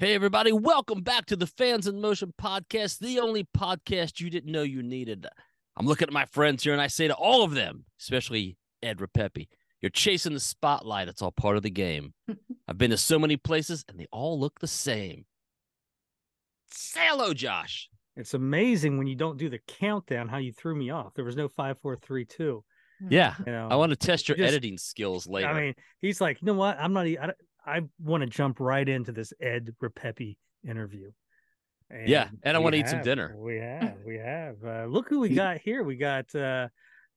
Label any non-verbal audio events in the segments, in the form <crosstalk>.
Hey, everybody, welcome back to the Fans in Motion podcast, the only podcast you didn't know you needed. I'm looking at my friends here and I say to all of them, especially Ed Ripepi, you're chasing the spotlight. It's all part of the game. <laughs> I've been to so many places and they all look the same. Say hello, Josh. It's amazing when you don't do the countdown how you threw me off. There was no five, four, three, two. Hmm. Yeah, You know, I want to test your Just- editing skills later. I mean, he's like, you know what? I'm not. I, I want to jump right into this Ed Ripepi interview. Yeah, and I wanna eat some dinner. We have, <laughs> we have. Uh, look who we got here. We got, uh,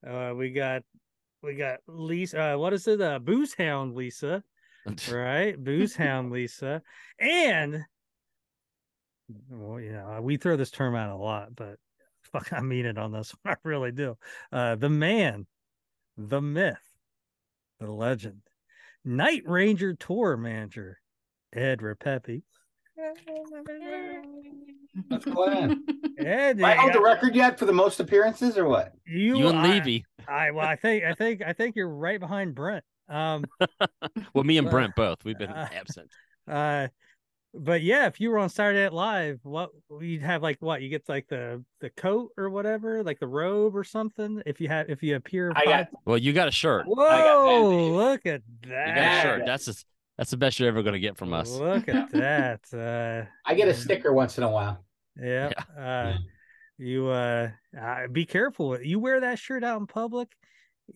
uh, we got, we got Lisa. Uh, what is it? Uh, Booze Hound Lisa, <laughs> right? Booze Hound Lisa, and well, you know, we throw this term out a lot, but fuck, I mean it on this one. <laughs> I really do. Uh, the man, the myth, the legend, Night Ranger tour manager, Ed Ripepi. What's going on? Ed, Do I hold the record yet for the most appearances or what? you, you and I- Levy. I, well, I think, I think, I think you're right behind Brent. Um, <laughs> Well, me and Brent both. We've been uh, absent. <laughs> uh, but yeah, if you were on Saturday Night Live, what you'd have like what you get like the the coat or whatever, like the robe or something. If you have if you appear, I got Well, you got a shirt. I got that, Whoa! Look at You got a that! shirt. That's the, that's the best you're ever going to get from us. Look at <laughs> that! Uh, I get a sticker once in a while. yeah. Uh, you uh, uh, be careful. You wear that shirt out in public.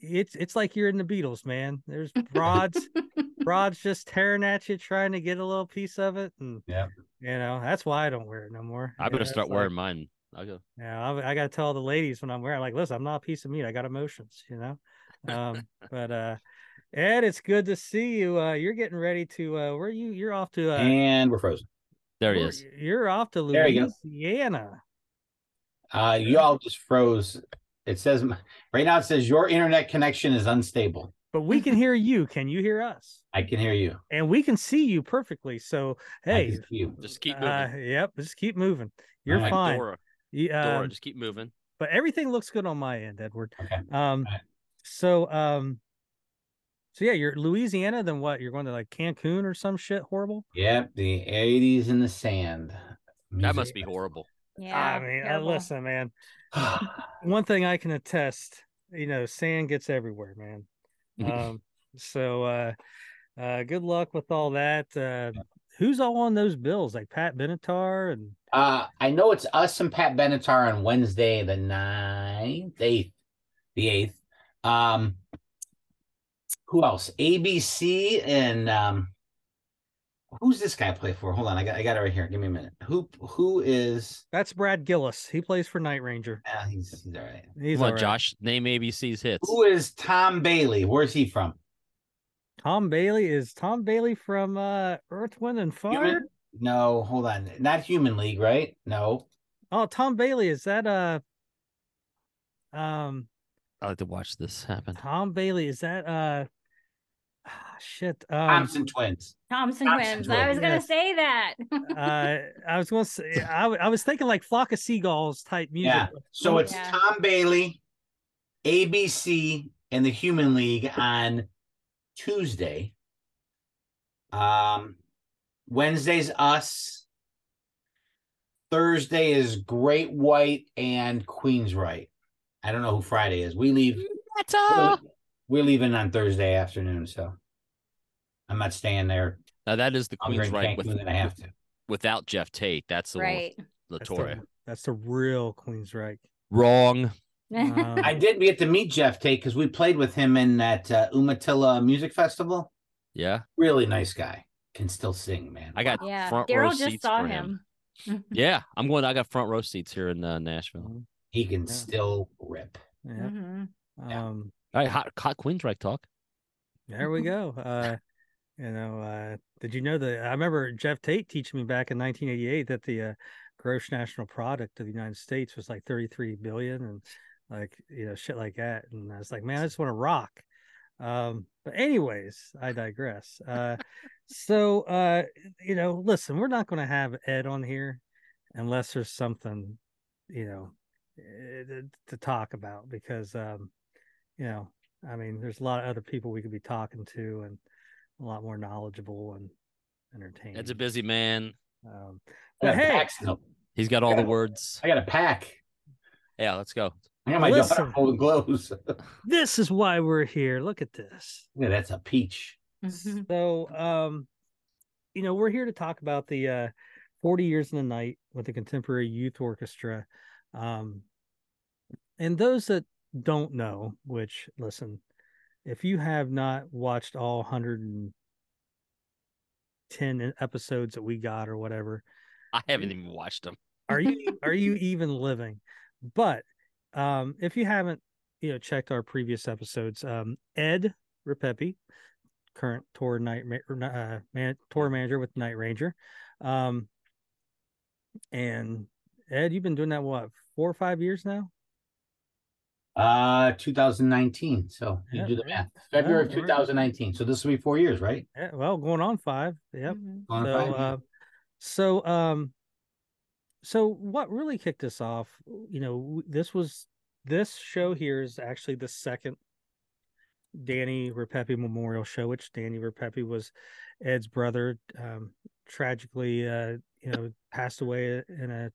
It's it's like you're in the Beatles, man. There's broads, <laughs> broads just tearing at you, trying to get a little piece of it, and Yeah. you know that's why I don't wear it no more. I better You know, start it's like- wearing mine. I'll go. Yeah, I, I got to tell the ladies when I'm wearing, like, listen, I'm not a piece of meat. I got emotions, you know. Um, <laughs> but uh, Ed, it's good to see you. Uh, you're getting ready to uh, where you? You're off to uh, And we're frozen. There he where- is. You're off to There you go. Louisiana. Uh, you all just froze. It says right now. It says your internet connection is unstable. But we can hear you. Can you hear us? I can hear you. And we can see you perfectly. So hey, you. Just keep moving. uh, yep, just keep moving. You're Alright, fine. Dora, You- Dora, um, just keep moving. but everything looks good on my end, Edward. Okay. Um, so um, so yeah, you're Louisiana. Then what? You're going to like Cancun or some shit horrible? Yep. The 80s in the sand. That must be horrible. Yeah. I mean, uh, terrible. listen, man. <sighs> One thing I can attest, you know, sand gets everywhere, man. Um, so uh, uh, good luck with all that. Uh, who's all on those bills? Like Pat Benatar and Uh, I know it's us and Pat Benatar on Wednesday, the ninth, eighth, the eighth. Um, who else? ABC and um, who's this guy play for? Hold on, I got I got it right here. Give me a minute. Who who is? that's Brad Gillis. He plays for Night Ranger. Uh, he's he's all right. He's Come on, all right. Josh. Name ABC's hits. Who is Tom Bailey? Where's he from? Tom Bailey is Tom Bailey from uh, Earth, Wind, and Fire. Human? No, hold on. Not Human League, right? No. Oh, Tom Bailey is that uh um I like to watch this happen. Tom Bailey is that uh ah, shit um Thompson Twins. Thompson Thompson twins. I was gonna Yes. say that. <laughs> uh I was gonna say I, w- I was thinking like flock of seagulls type music. Yeah. So it's Yeah. Tom Bailey, ABC, and the Human League on Tuesday. Um, Wednesday's us. Thursday is Great White and Queensryche. I don't know who Friday is. We leave. Meta! We're leaving on Thursday afternoon, so I'm not staying there. Now that is the I'm Queen's going right with, and I have to. without Geoff Tate. That's the right. La That's the, that's the real Queensryche. Wrong. <laughs> Um, I did get to meet Geoff Tate because we played with him in that uh, Umatilla Music Festival. Yeah, Really nice guy. Can still sing, man. I got yeah. front row just seats saw for him. him. <laughs> Yeah, I'm going. I got front row seats here in uh, Nashville. He can Yeah. still rip. yeah. Mhm. Yeah. Um All right, hot, hot Queensryche talk. there we go. <laughs> Uh you know, uh did you know that I remember Geoff Tate teaching me back in 1988 that the uh, gross national product of the United States was like 33 billion and like you know shit like that and I was like man I just want to rock um but anyways I digress uh so uh you know listen we're not going to have Ed on here unless there's something you know eh, to, to talk about because um you know I mean there's a lot of other people we could be talking to and a lot more knowledgeable and entertaining Ed's a busy man. Um, but hey. He's got all the Yeah. words. I got a pack. Yeah, let's go. I got my Listen. daughter holding gloves. <laughs> this is why we're here. Look at this. yeah, that's a peach. Mhm. So, um, you know, we're here to talk about the uh, 40 Years in the Night with the Contemporary Youth Orchestra. Um, and those that don't know, which listen, if you have not watched all 110 episodes that we got or whatever, I haven't even watched them. are you <laughs> are you even living? But um, if you haven't, you know, checked our previous episodes, um, Ed Ripepi, current tour night uh, man, tour manager with Night Ranger, um, and Ed, you've been doing that what four or five years now? Uh 2019. So you Yeah, do the yeah. math. February of we're- 2019. So this will be four years, right? Yeah, well, going on five. Yep. Mhm. On so, five years. uh, so, um, so what really kicked us off? You know, this was this show here is actually the second Danny Ripepi Memorial Show, which Danny Ripepi was Ed's brother. Um, tragically, uh, you know, passed away in a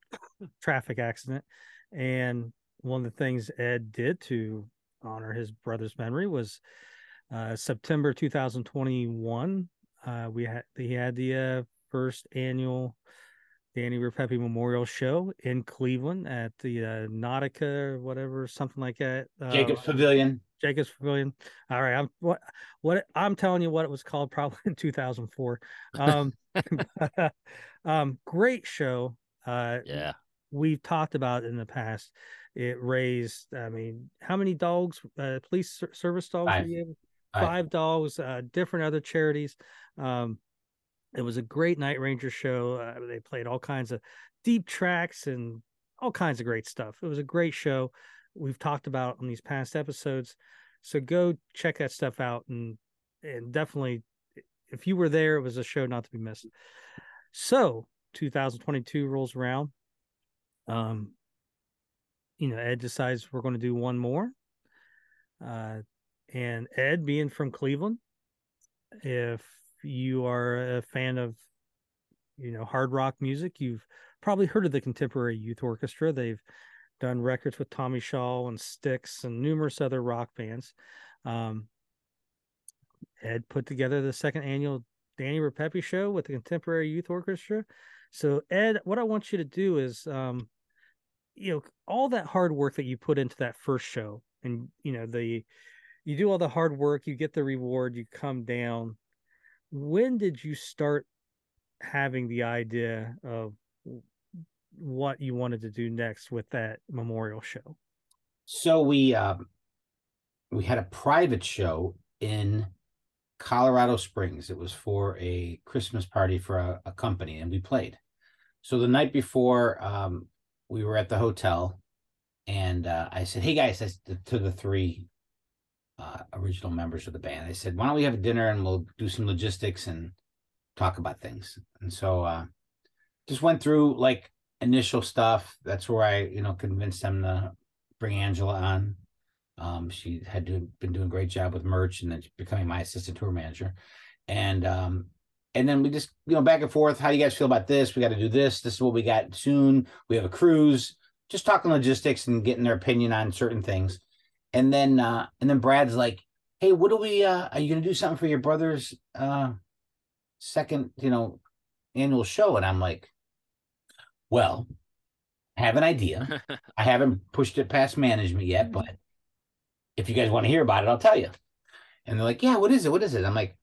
traffic accident, and one of the things Ed did to honor his brother's memory was uh, September 2021 uh, we had he had the uh, first annual Danny Ripepi Memorial Show in Cleveland at the uh, Nautica or whatever, something like that. Uh, Jacob's Pavilion. Jacobs Pavilion. All right, I'm what what I'm telling you what it was called probably in 2004. Um, <laughs> <laughs> um, great show. Uh, Yeah. we've talked about in the past. It raised, I mean, how many dogs? Uh, police service dogs? were Five. you Five. five dogs, uh, different other charities. Um, it was a great Night Ranger show. Uh, they played all kinds of deep tracks and all kinds of great stuff. It was a great show. We've talked about on these past episodes. So go check that stuff out and and definitely if you were there, it was a show not to be missed. So 2022 rolls around. Um, you know, Ed decides we're going to do one more. Uh, and Ed, being from Cleveland, if you are a fan of, you know, hard rock music, you've probably heard of the Contemporary Youth Orchestra. They've done records with Tommy Shaw and Styx and numerous other rock bands. Um, Ed put together the second annual Danny Ripepi show with the Contemporary Youth Orchestra. So, Ed, what I want you to do is, um, you know, all that hard work that you put into that first show, and you know, the you do all the hard work, you get the reward, you come down. When did you start having the idea of what you wanted to do next with that memorial show? So we um we had a private show in Colorado Springs. It was for a Christmas party for a, a company, and we played. So the night before, um, we were at the hotel, and uh, I said, "Hey guys," I said to the three uh, original members of the band, I said, "Why don't we have a dinner and we'll do some logistics and talk about things?" And so uh, just went through like initial stuff. That's where I, you know, convinced them to bring Angela on. Um, she had been doing a great job with merch and then becoming my assistant tour manager. And um, and then we just, you know, back and forth. How do you guys feel about this? We got to do this. This is what we got soon. We have a cruise. Just talking logistics and getting their opinion on certain things. And then uh, and then Brad's like, "Hey, what do we? Uh, are you gonna do something for your brother's uh, second, you know, annual show?" And I'm like, "Well, I have an idea. <laughs> I haven't pushed it past management yet, but if you guys want to hear about it, I'll tell you. And they're like, Yeah, what is it? What is it? I'm like,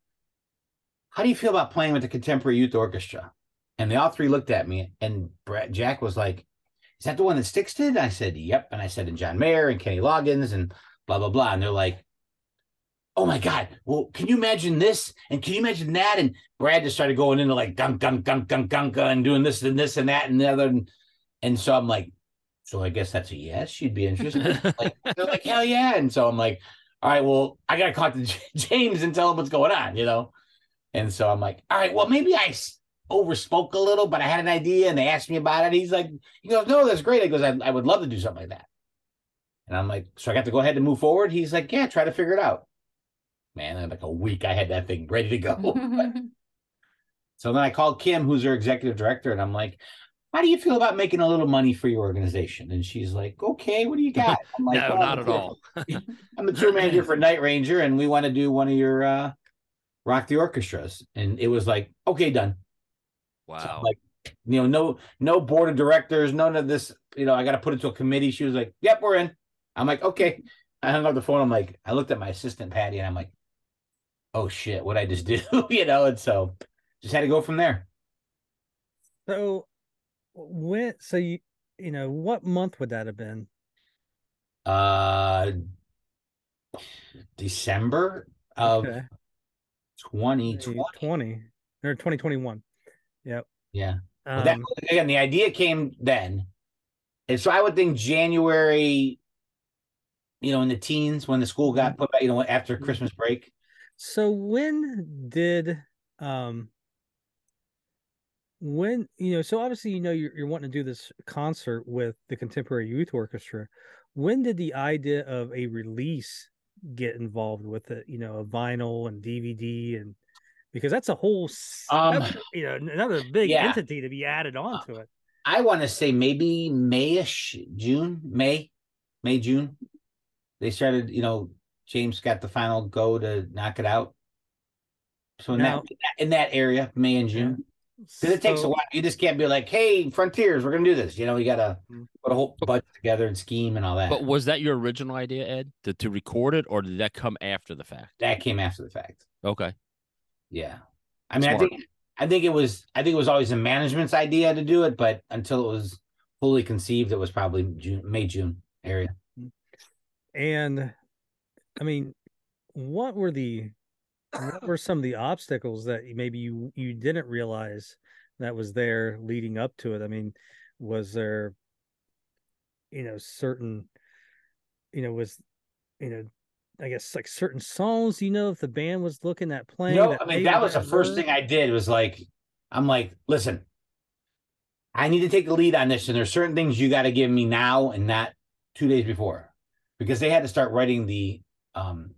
How do you feel about playing with the Contemporary Youth Orchestra? And they all three looked at me, and Brad, Jack was like, Is that the one that Styx did? I said, Yep. And I said, And John Mayer and Kenny Loggins and blah, blah, blah. And they're like, Oh my God. Well, can you imagine this? And can you imagine that? And Brad just started going into like dunk, dunk, dunk, dunk, dunk, uh, and doing this and this and that and the other. And, and so I'm like, so I guess that's a yes. You'd be interested. <laughs> like they're like hell yeah. And so I'm like, all right, well, I gotta talk to <laughs> James and tell him what's going on, you know. And so I'm like, all right, well, maybe I overspoke a little, but I had an idea, and they asked me about it. He's like, he goes, no, that's great. He goes, I, I would love to do something like that. And I'm like, so I got to go ahead and move forward. He's like, yeah, try to figure it out. Man, in like a week, I had that thing ready to go. <laughs> <laughs> So then I called Kim, who's our executive director, and I'm like, how do you feel about making a little money for your organization? And she's like, okay, what do you got? I'm <laughs> like, no, "Well, not I'm at the- all. I'm the tour manager for Night Ranger, and we want to do one of your uh, rock the orchestras. And it was like, okay, done. So Wow. like, you know, no, no board of directors, none of this. You know, I got to put it to a committee. She was like, "Yep, we're in." I'm like, "Okay." I hung up the phone. I'm like, I looked at my assistant Patty, and I'm like, "Oh shit, what I just do?" <laughs> you know, and so just had to go from there. So when so you you know what month would that have been? Uh, December of Okay. 2020. 20 or 2021. Yep. Yeah. Um, that again, the idea came then, and so I would think January. You know, in the teens when the school got put back, you know, after Christmas break. so when did um when you know so obviously you know you're, you're wanting to do this concert with the contemporary youth orchestra when did the idea of a release get involved with it you know a vinyl and dvd and because that's a whole Um, you know another big yeah. entity to be added onto it I want to say maybe Mayish, June, May, May, June. They started, you know, James got the final go to knock it out. So in Now- that in that area, May and June, because it takes a So- while. You just can't be like, "Hey, Frontiers, we're gonna do this." You know, you gotta Mm. put a whole bunch together and scheme and all that. But was that your original idea, Ed, to, to record it, or did that come after the fact? that came after the fact. Okay. Yeah, I mean, I think I think it was I think it was always the management's idea to do it, but until it was fully conceived, it was probably June, May, June area. And I mean, what were the what were some of the obstacles that maybe you you didn't realize that was there leading up to it? I mean, was there you know certain you know was you know I guess like certain songs you know if the band was looking at playing No, that I mean that was the first thing I did was like, I'm like, listen, I need to take the lead on this, and there's certain things you got to give me now and not two days before, because they had to start writing the um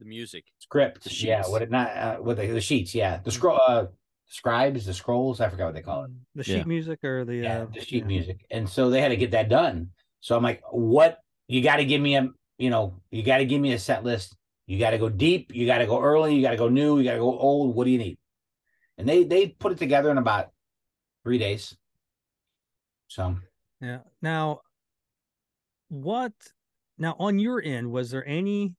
The music. script. The yeah, what it not uh, what the, the sheets? Yeah, the scroll, uh, scribes, the scrolls. I forgot what they call it. Mm, the Yeah. sheet music or the yeah, uh, the sheet yeah. music. And so they had to get that done. So I'm like, what you got to give me a, you know, you got to give me a set list. You got to go deep. You got to go early. You got to go new. You got to go old. What do you need? And they they put it together in about three days. So Yeah. Now, what? Now, on your end, was there any?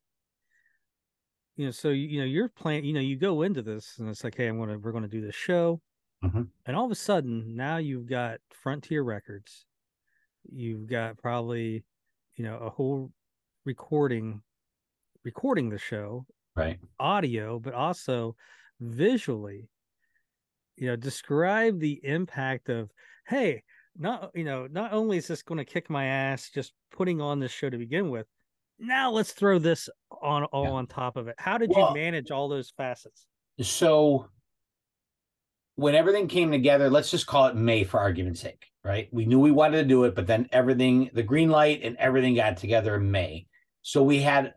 You know, so you know you're playing. You know, you go into this, and it's like, hey, I'm gonna we're gonna do this show, Mhm. and all of a sudden now you've got Frontier Records, you've got probably, you know, a whole recording, recording the show, right. audio, but also visually. You know, describe the impact of, hey, not you know, not only is this going to kick my ass just putting on this show to begin with, now let's throw this on all Yeah. on top of it. How did Well- you manage all those facets? So when everything came together, let's just call it May for argument's sake, right? We knew we wanted to do it, but then everything, the green light and everything got together in May. So we had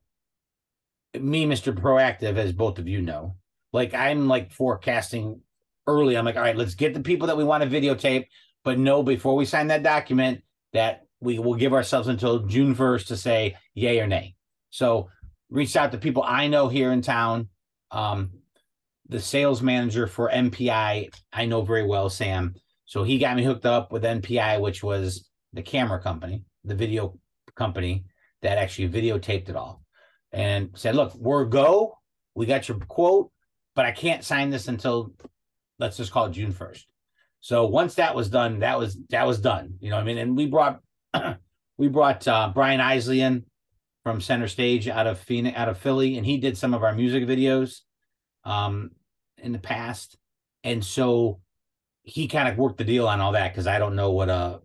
me, Mr. Proactive, as both of you know, like I'm like forecasting early. I'm like, all right, let's get the people that we want to videotape, but no, before we sign that document, that we will give ourselves until June 1st to say yay or nay. So reached out to people I know here in town. Um, the sales manager for MPI, I know very well, Sam. So he got me hooked up with NPI, which was the camera company, the video company that actually videotaped it all, and said, "Look, we're go. We got your quote, but I can't sign this until let's just call it June first. So once that was done, that was that was done. You know what I mean? And we brought <clears throat> we brought uh, Brian Isley in from Center Stage out of Phoenix, out of Philly, and he did some of our music videos um in the past. And so he kind of worked the deal on all that because I don't know what a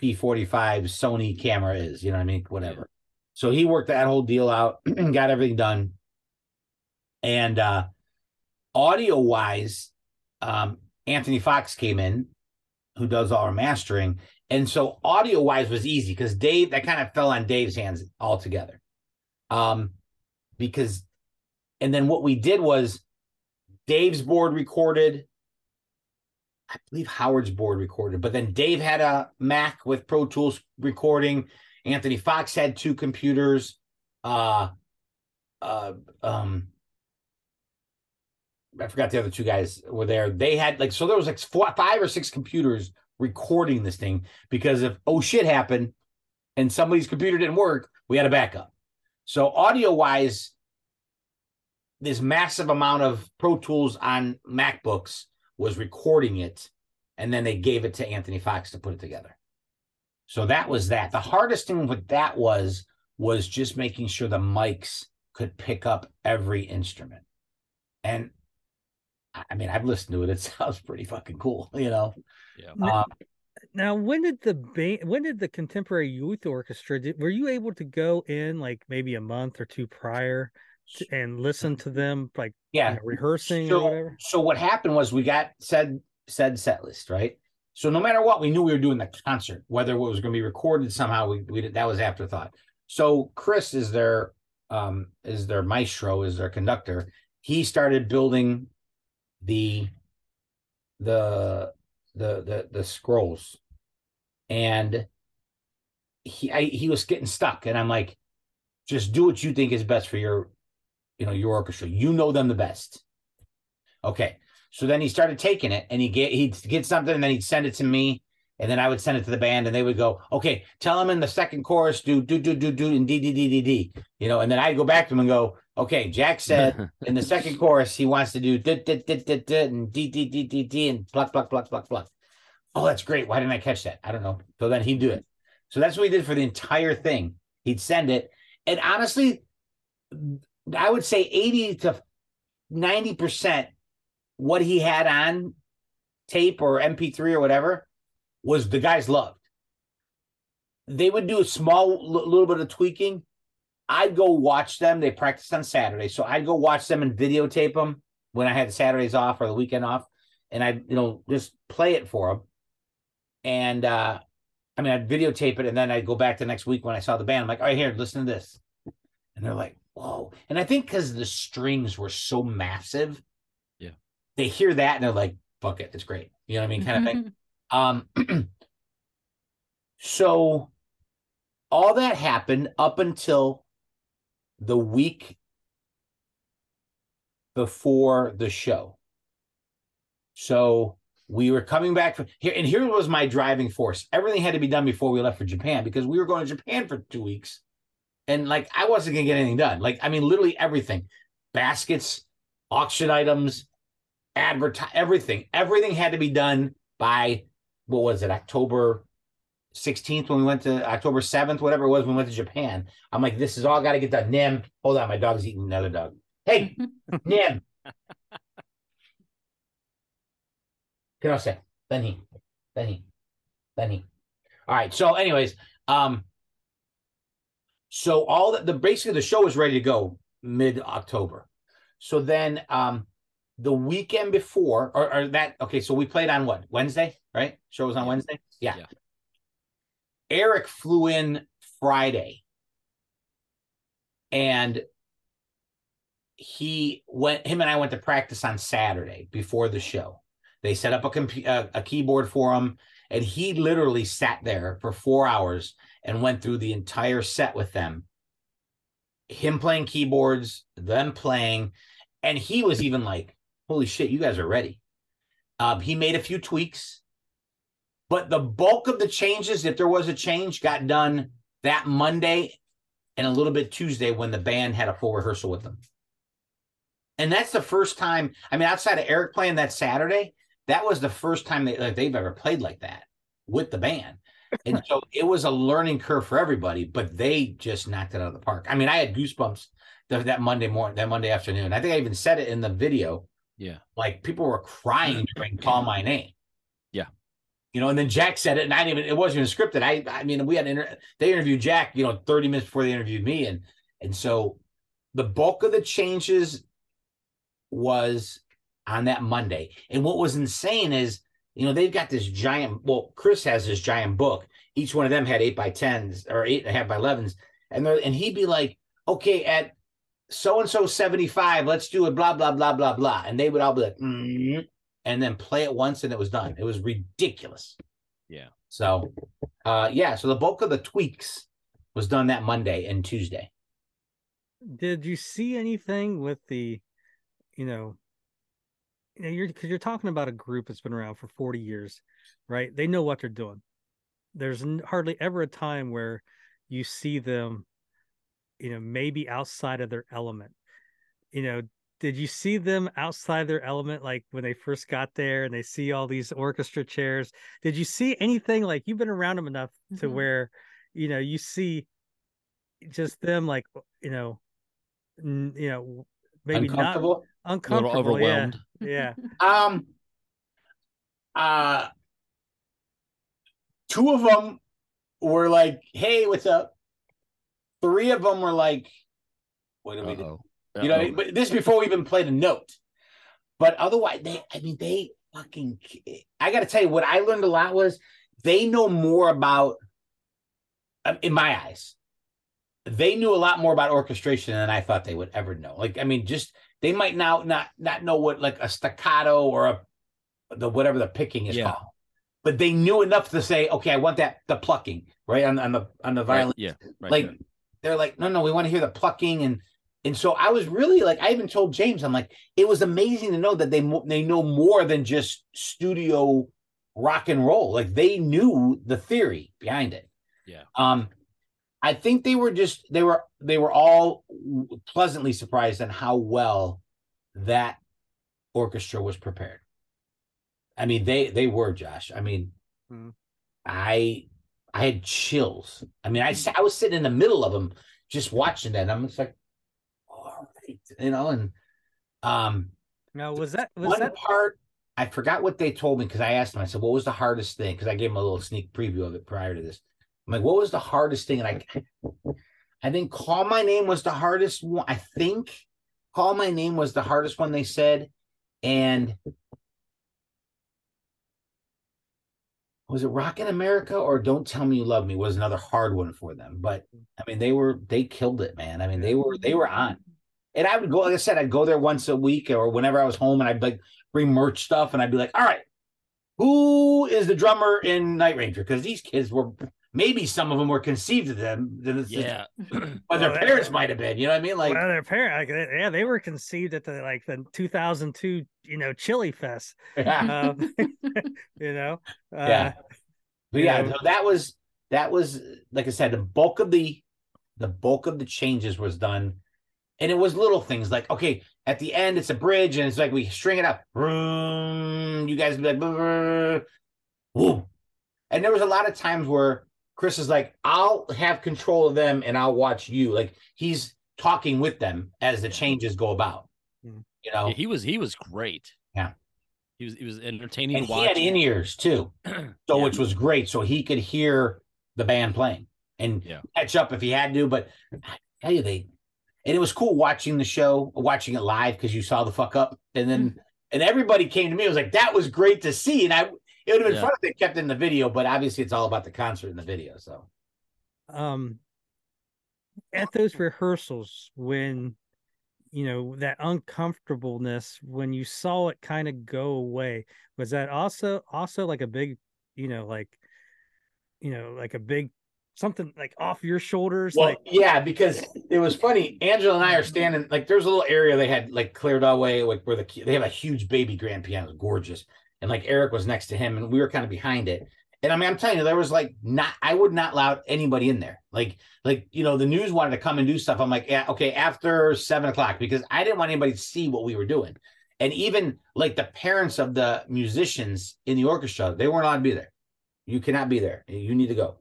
P45 Sony camera is, you know what I mean? Whatever. So he worked that whole deal out <clears throat> and got everything done. And uh audio wise, um, Anthony Fox came in, who does all our mastering. And so audio wise was easy because Dave, that kind of fell on Dave's hands altogether. Um, because, and then what we did was Dave's board recorded. I believe Howard's board recorded, but then Dave had a Mac with Pro Tools recording. Anthony Fox had two computers. Uh, uh, um, I forgot the other two guys were there. They had like so there was like four, five or six computers recording this thing because if oh shit happened and somebody's computer didn't work, we had a backup. So audio wise, this massive amount of Pro Tools on MacBooks was recording it, and then they gave it to Anthony Fox to put it together. So that was that. The hardest thing with that was was just making sure the mics could pick up every instrument. And I mean, I've listened to it. It <laughs> sounds pretty fucking cool, you know. Yeah. Um, Now, when did the band, when did the Contemporary Youth Orchestra, did, were you able to go in like maybe a month or two prior to, and listen to them like you yeah. know, rehearsing so, or whatever? So what happened was we got said said set list, right? So no matter what, we knew we were doing the concert, whether it was going to be recorded somehow. We, we did, that was afterthought. So Chris is their um is their maestro, is their conductor. He started building the the the the the scrolls, and he I, he was getting stuck, and I'm like, just do what you think is best for your you know your orchestra. You know them the best. Okay. So then he started taking it and he get he'd get something and then he'd send it to me. And then I would send it to the band and they would go, okay, tell them in the second chorus, do do do do do and D D D D D. You know, and then I'd go back to him and go, okay, Jack said <laughs> in the second chorus he wants to do dit dit dit dit dit and D D D D D and pluck pluck pluck pluck pluck. Oh, that's great. Why didn't I catch that? I don't know. So then he'd do it. So that's what he did for the entire thing. He'd send it. And honestly, I would say 80 to 90% what he had on tape or MP3 or whatever was the guys loved. They would do a small little bit of tweaking. I'd go watch them. They practiced on Saturday. So I'd go watch them and videotape them when I had the Saturdays off or the weekend off. And I'd, you know, just play it for them. And uh I mean, I'd videotape it and then I'd go back the next week when I saw the band. I'm like, all right, here, listen to this. And they're like, whoa. And I think because the strings were so massive, Yeah. they hear that and they're like, fuck it, it's great. You know what I mean? Kind of thing. <laughs> Um, <clears throat> so all that happened up until the week before the show. So we were coming back from here, and here was my driving force. Everything had to be done before we left for Japan because we were going to Japan for two weeks. And like I wasn't gonna get anything done. Like, I mean, literally everything. Baskets, auction items, advertise everything. Everything had to be done by what was it, October 16th when we went to October 7th, whatever it was, when we went to Japan. I'm like, this is all got to get done. Nim, hold on, my dog's eating another dog. Hey, <laughs> Nim. Can I say? Benny, Benny, Benny. All right. So, anyways, um, so all the, the basically the show was ready to go mid October. So then, um, the weekend before, or, or that okay, so we played on what Wednesday, right? Show was on. Wednesday. Yeah. Yeah. Eric flew in Friday, and he went. Him and I went to practice on Saturday before the show. They set up a compu- a, a keyboard for him, and he literally sat there for four hours and went through the entire set with them. Him playing keyboards, them playing, and he was even like, "Holy shit, you guys are ready." Um, he made a few tweaks, but the bulk of the changes, if there was a change, got done that Monday and a little bit Tuesday when the band had a full rehearsal with them. And that's the first time. I mean, outside of Eric playing that Saturday, that was the first time they, like, they've ever played like that with the band. And so <laughs> it was a learning curve for everybody, but they just knocked it out of the park. I mean, I had goosebumps that, that Monday morning, that Monday afternoon. I think I even said it in the video. Yeah. Like people were crying during Call My Name. You know, and then Jack said it, and I didn't even it wasn't even scripted. I I mean, we had inter- they interviewed Jack, you know, 30 minutes before they interviewed me. And and so the bulk of the changes was on that Monday. And what was insane is, you know, they've got this giant, well, Chris has this giant book. Each one of them had eight by tens or eight and a half by elevens. And and he'd be like, okay, at so and so 75, let's do it, blah, blah, blah, blah, blah. And they would all be like, mm, and then play it once and it was done. It was ridiculous. Yeah. So, uh, yeah. So the bulk of the tweaks was done that Monday and Tuesday. Did you see anything with the, you know, you know, you're because you're talking about a group that's been around for 40 years, right? They know what they're doing. There's hardly ever a time where you see them, you know, maybe outside of their element. You know, did you see them outside their element like when they first got there and they see all these orchestra chairs? Did you see anything like you've been around them enough to Mhm. where, you know, you see just them like, you know, n- you know, maybe not Uncomfortable. A little uncomfortable. overwhelmed. Yeah. <laughs> Um, uh, two of them were like, "Hey, what's up?" Three of them were like, "What do we do?" You know, but this before we even played a note. But otherwise, they, I mean, they fucking. I got to tell you, what I learned a lot was they know more about, um, in my eyes, they knew a lot more about orchestration than I thought they would ever know. Like, I mean, just they might now not not know what like a staccato or a the whatever the picking is Yeah. called, but they knew enough to say, okay, I want that the plucking right on on the on the Right, violin Yeah. Right like they're like no no we want to hear the plucking and and so i was really like i even told james i'm like it was amazing to know that they they know more than just studio rock and roll like they knew the theory behind it Yeah. um i think they were just they were they were all pleasantly surprised on how well that orchestra was prepared i mean they they were josh i mean Hmm. i I had chills. I mean, I I was sitting in the middle of them just watching that. And I'm just like, all right, you know, and um Now was that was one that part I forgot what they told me because I asked them, I said, what was the hardest thing? Because I gave them a little sneak preview of it prior to this. I'm like, what was the hardest thing? And I I think call my name was the hardest one. I think call my name was the hardest one they said. And was it Rockin' America or Don't Tell Me You Love Me was another hard one for them. But I mean, they were they killed it, man. I mean, they were they were on. And I would go, like I said, I'd go there once a week or whenever I was home and I'd like bring merch stuff and I'd be like, all right, who is the drummer in Night Ranger? Because these kids were maybe some of them were conceived of them. then Yeah. <clears throat> But their Well, parents might have been, you know what I mean? Like well, their parent, like, yeah, they were conceived at the like the 2002, you know, Chili Fest. yeah. <laughs> Um, <laughs> you know, uh, Yeah. But yeah, Yeah. so that was that was like I said, the bulk of the the bulk of the changes was done, and it was little things like okay, at the end it's a bridge and it's like we string it up. Vroom, You guys be like, "Brr, and there was a lot of times where Chris is like, "I'll have control of them and I'll watch you." Like he's talking with them as the changes go about. Mm. You know, Yeah, he was he was great. Yeah. He was he was entertaining and to he had in ears too. <clears throat> so Yeah. which was great. So he could hear the band playing and Yeah. catch up if he had to. But I tell you, they and it was cool watching the show, watching it live because you saw the fuck up, and then and everybody came to me. It was like that was great to see, and I it would have been Yeah. fun if they kept in the video, but obviously it's all about the concert in the video. So um, at those rehearsals when you know that uncomfortableness when you saw it kind of go away was that also also like a big you know like you know like a big something like off your shoulders well, like yeah, because it was funny. Angela and I are standing like there's a little area they had like cleared away, like where the they have a huge baby grand piano, gorgeous, and like Eric was next to him, and we were kind of behind it. And I mean, I'm telling you, there was like not I would not allow anybody in there. Like, like you know, the news wanted to come and do stuff. I'm like, yeah, okay, after seven o'clock because I didn't want anybody to see what we were doing. And even like the parents of the musicians in the orchestra, they weren't allowed to be there. You cannot be there. You need to go.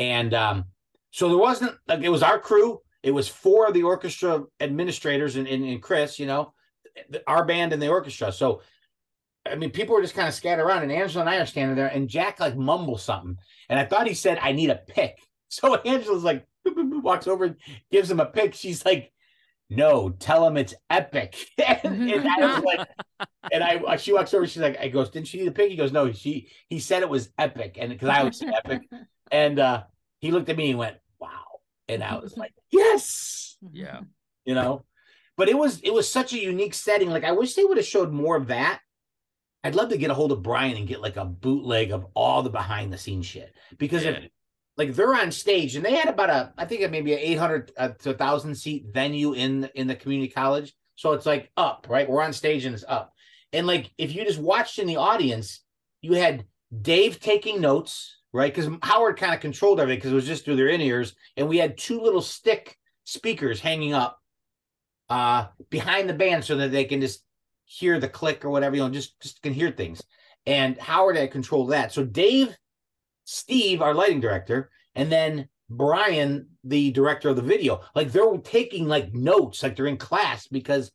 And um, so there wasn't like it was our crew. It was four of the orchestra administrators and, and, and Chris, you know, our band and the orchestra. So I mean, people were just kind of scattered around, and Angela and I are standing there, and Jack like mumbles something, and I thought he said, "I need a pick." <laughs> So Angela's like <laughs> walks over, gives him a pick. She's like, "No, tell him it's epic." <laughs> and, and I was like, and I she walks over, she's like, "I goes, didn't she need a pig? He goes, "No, she he said it was epic," and because I was <laughs> epic, and uh he looked at me and went, "Wow," and I was like, "Yes," Yeah. you know. but it was it was such a unique setting. Like I wish they would have showed more of that. I'd love to get a hold of Brian and get like a bootleg of all the behind the scenes shit because Yeah. if like they're on stage and they had about a I think maybe an 800 uh, to 1000 seat venue in in the community college. So it's like up, right? We're on stage and it's up. And like if you just watched in the audience, you had Dave taking notes, right? Because Howard kind of controlled everything because it was just through their in ears, and we had two little stick speakers hanging up uh behind the band so that they can just hear the click or whatever, you know, just just can hear things. And Howard had control of that. So Dave, Steve, our lighting director, and then Brian, the director of the video, like they're taking like notes, like they're in class because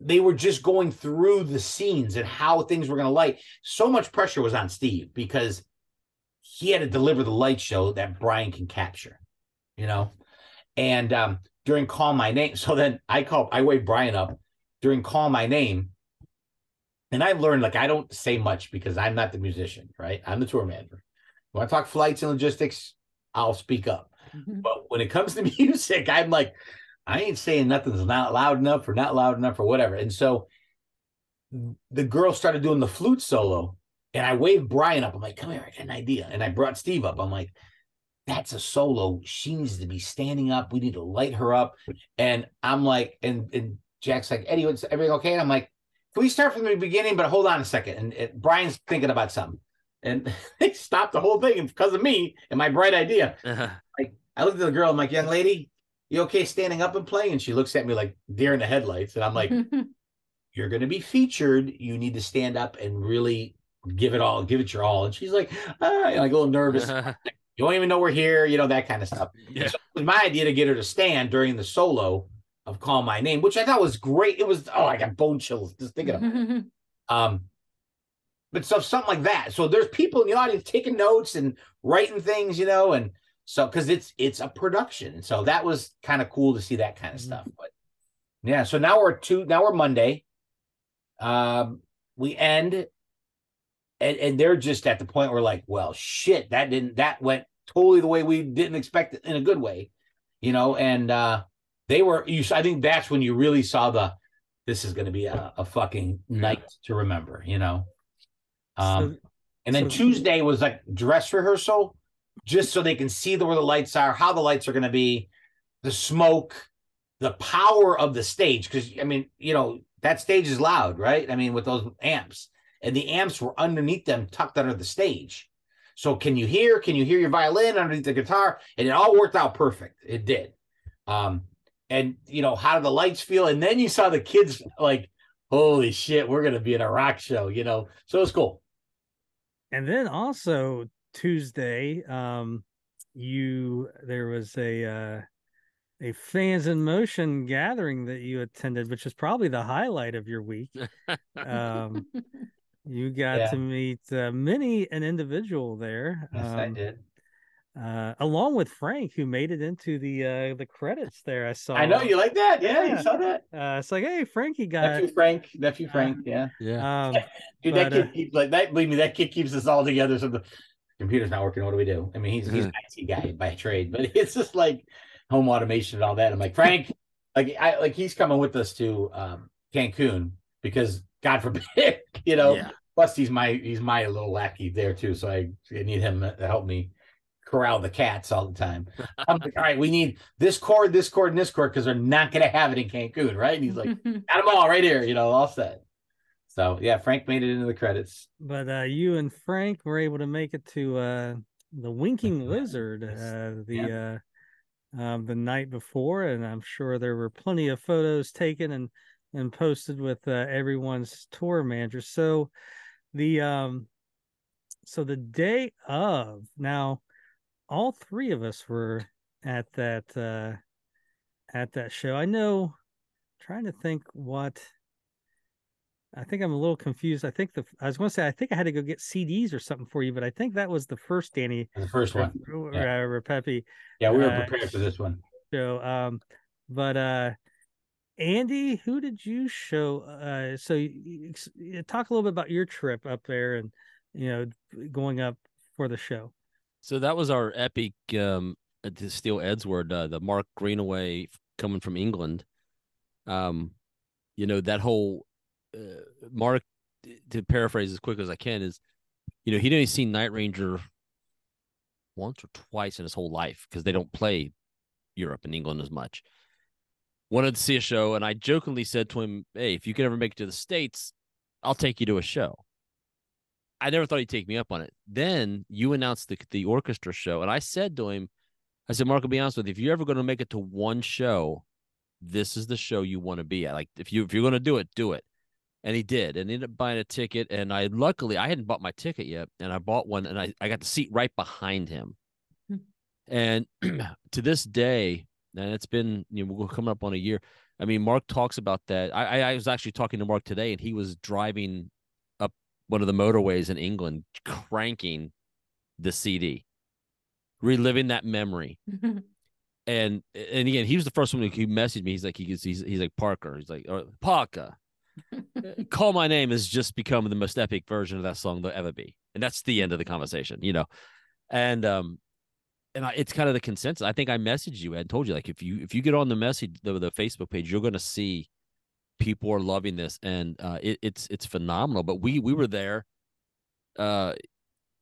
they were just going through the scenes and how things were going to light. So much pressure was on Steve because he had to deliver the light show that Brian can capture, you know. And um, during Call My Name, <laughs> so then I call, I wake Brian up during Call My Name, and I've learned like I don't say much because I'm not the musician, right? I'm the tour manager. When I talk flights and logistics, I'll speak up. Mm-hmm. But when it comes to <laughs> music, I'm like, I ain't saying nothing's not loud enough or not loud enough or whatever. And so the girl started doing the flute solo, and I waved Brian up. I'm like, come here, I got an idea. And I brought Steve up. I'm like, that's a solo. She needs to be standing up. We need to light her up. And I'm like, and, and Jack's like, Eddie, what's everything okay? And I'm like, can we start from the beginning? But hold on a second. And it, Brian's thinking about something. And <laughs> they stopped the whole thing because of me and my bright idea. I looked at the girl. I'm like, young lady, you okay standing up and playing? And she looks at me like deer in the headlights. And I'm like, <laughs> you're going to be featured. You need to stand up and really give it all, give it your all. And she's like, ah, like a little nervous. <laughs> You don't even know we're here, you know, that kind of stuff. yeah. So it was my idea to get her to stand during the solo of Call My Name, which I thought was great. It was, oh, I got bone chills just thinking of it. <laughs> Um, but so something like that. So there's people in the audience taking notes and writing things, you know, and so because it's it's a production. So that was kind of cool to see that kind of Mhm. stuff. But yeah, so now we're two, now we're Monday. Um, we end and, and they're just at the point where like, well, shit, that didn't that went totally the way we didn't expect it in a good way, you know, and uh they were you I think that's when you really saw the this is gonna be a, a fucking night to remember, you know. Um So- and then so- Tuesday was like dress rehearsal, just so they can see the, where the lights are, how the lights are going to be, the smoke, the power of the stage. Because I mean, you know, that stage is loud, right? I mean, with those amps, and the amps were underneath them, tucked under the stage. So can you hear? Can you hear your violin underneath the guitar? And it all worked out perfect. It did. Um, and you know, how did the lights feel? And then you saw the kids like, holy shit, we're gonna be in a rock show, you know. So it was cool. and then also Tuesday, um, you there was a uh, a fans in motion gathering that you attended, which is probably the highlight of your week. Um, <laughs> you got Yeah. to meet uh, many an individual there, yes, um, did. Uh, along with Frank, who made it into the uh, the credits. There, I saw. I know you like that. Yeah, Yeah. you saw that. Uh, it's like, hey, Frankie got. nephew Frank, nephew uh, Frank. Yeah, Yeah. Um, <laughs> dude, that but, kid uh, keeps like that. Believe me, that kid keeps us all together. So the computer's not working. What do we do? I mean, he's he's an IT guy by trade, but <laughs> it's just like home automation and all that. I'm like Frank, like I like he's coming with us to um, Cancun because God forbid, <laughs> you know. Yeah. Plus, he's my he's my little lackey there too, so I, I need him to help me corral the cats all the time. I'm like, all right, we need this cord, this cord, and this cord because they're not going to have it in Cancun, right? And he's like, <laughs> got them all right here, you know, all set. So yeah, Frank made it into the credits. but uh, you and Frank were able to make it to uh, the Winking <laughs> Lizard uh, the uh, um, the night before, and I'm sure there were plenty of photos taken and and posted with uh, everyone's tour manager. So the um, so the day of now, all three of us were at that uh, at that show. I know, trying to think what. I think I'm a little confused. I think the I was going to say I think I had to go get CDs or something for you, but I think that was the first Danny The first one. or, Yeah. uh, Yeah, we were Uh, prepared for this one. So, Um, but uh, Andy, who did you show? Uh, so you you talk a little bit about your trip up there and you know going up for the show. So that was our epic um to steal Ed's word, uh, the Mark Greenaway coming from England. um, you know that whole uh, Mark to paraphrase as quick as I can is, you know, he'd only seen Night Ranger once or twice in his whole life because they don't play Europe and England as much. Wanted to see a show, and I jokingly said to him, "Hey, if you could ever make it to the states, I'll take you to a show." I never thought he'd take me up on it. Then you announced the the orchestra show, and I said to him, "I said, Mark, I'll be honest with you. If you're ever going to make it to one show, this is the show you want to be at. Like, if you if you're going to do it, do it." And he did, and ended up buying a ticket. And I luckily I hadn't bought my ticket yet, and I bought one, and I I got the seat right behind him. Hmm. and <clears throat> to this day, and it's been you know we're coming up on a year. I mean, Mark talks about that. I I- I was actually talking to Mark today, and he was driving one of the motorways in England, cranking the CD, reliving that memory. <laughs> And and again, he was the first one who messaged me. He's like, he's he's, he's like Parker. He's like or, Parker. <laughs> Call my name has just become the most epic version of that song there'll ever be, and that's the end of the conversation, you know. And um, and I, it's kind of the consensus. I think I messaged you and told you like if you if you get on the message the, the Facebook page, you're going to see people are loving this, and uh, it, it's it's phenomenal. But we we were there. Uh,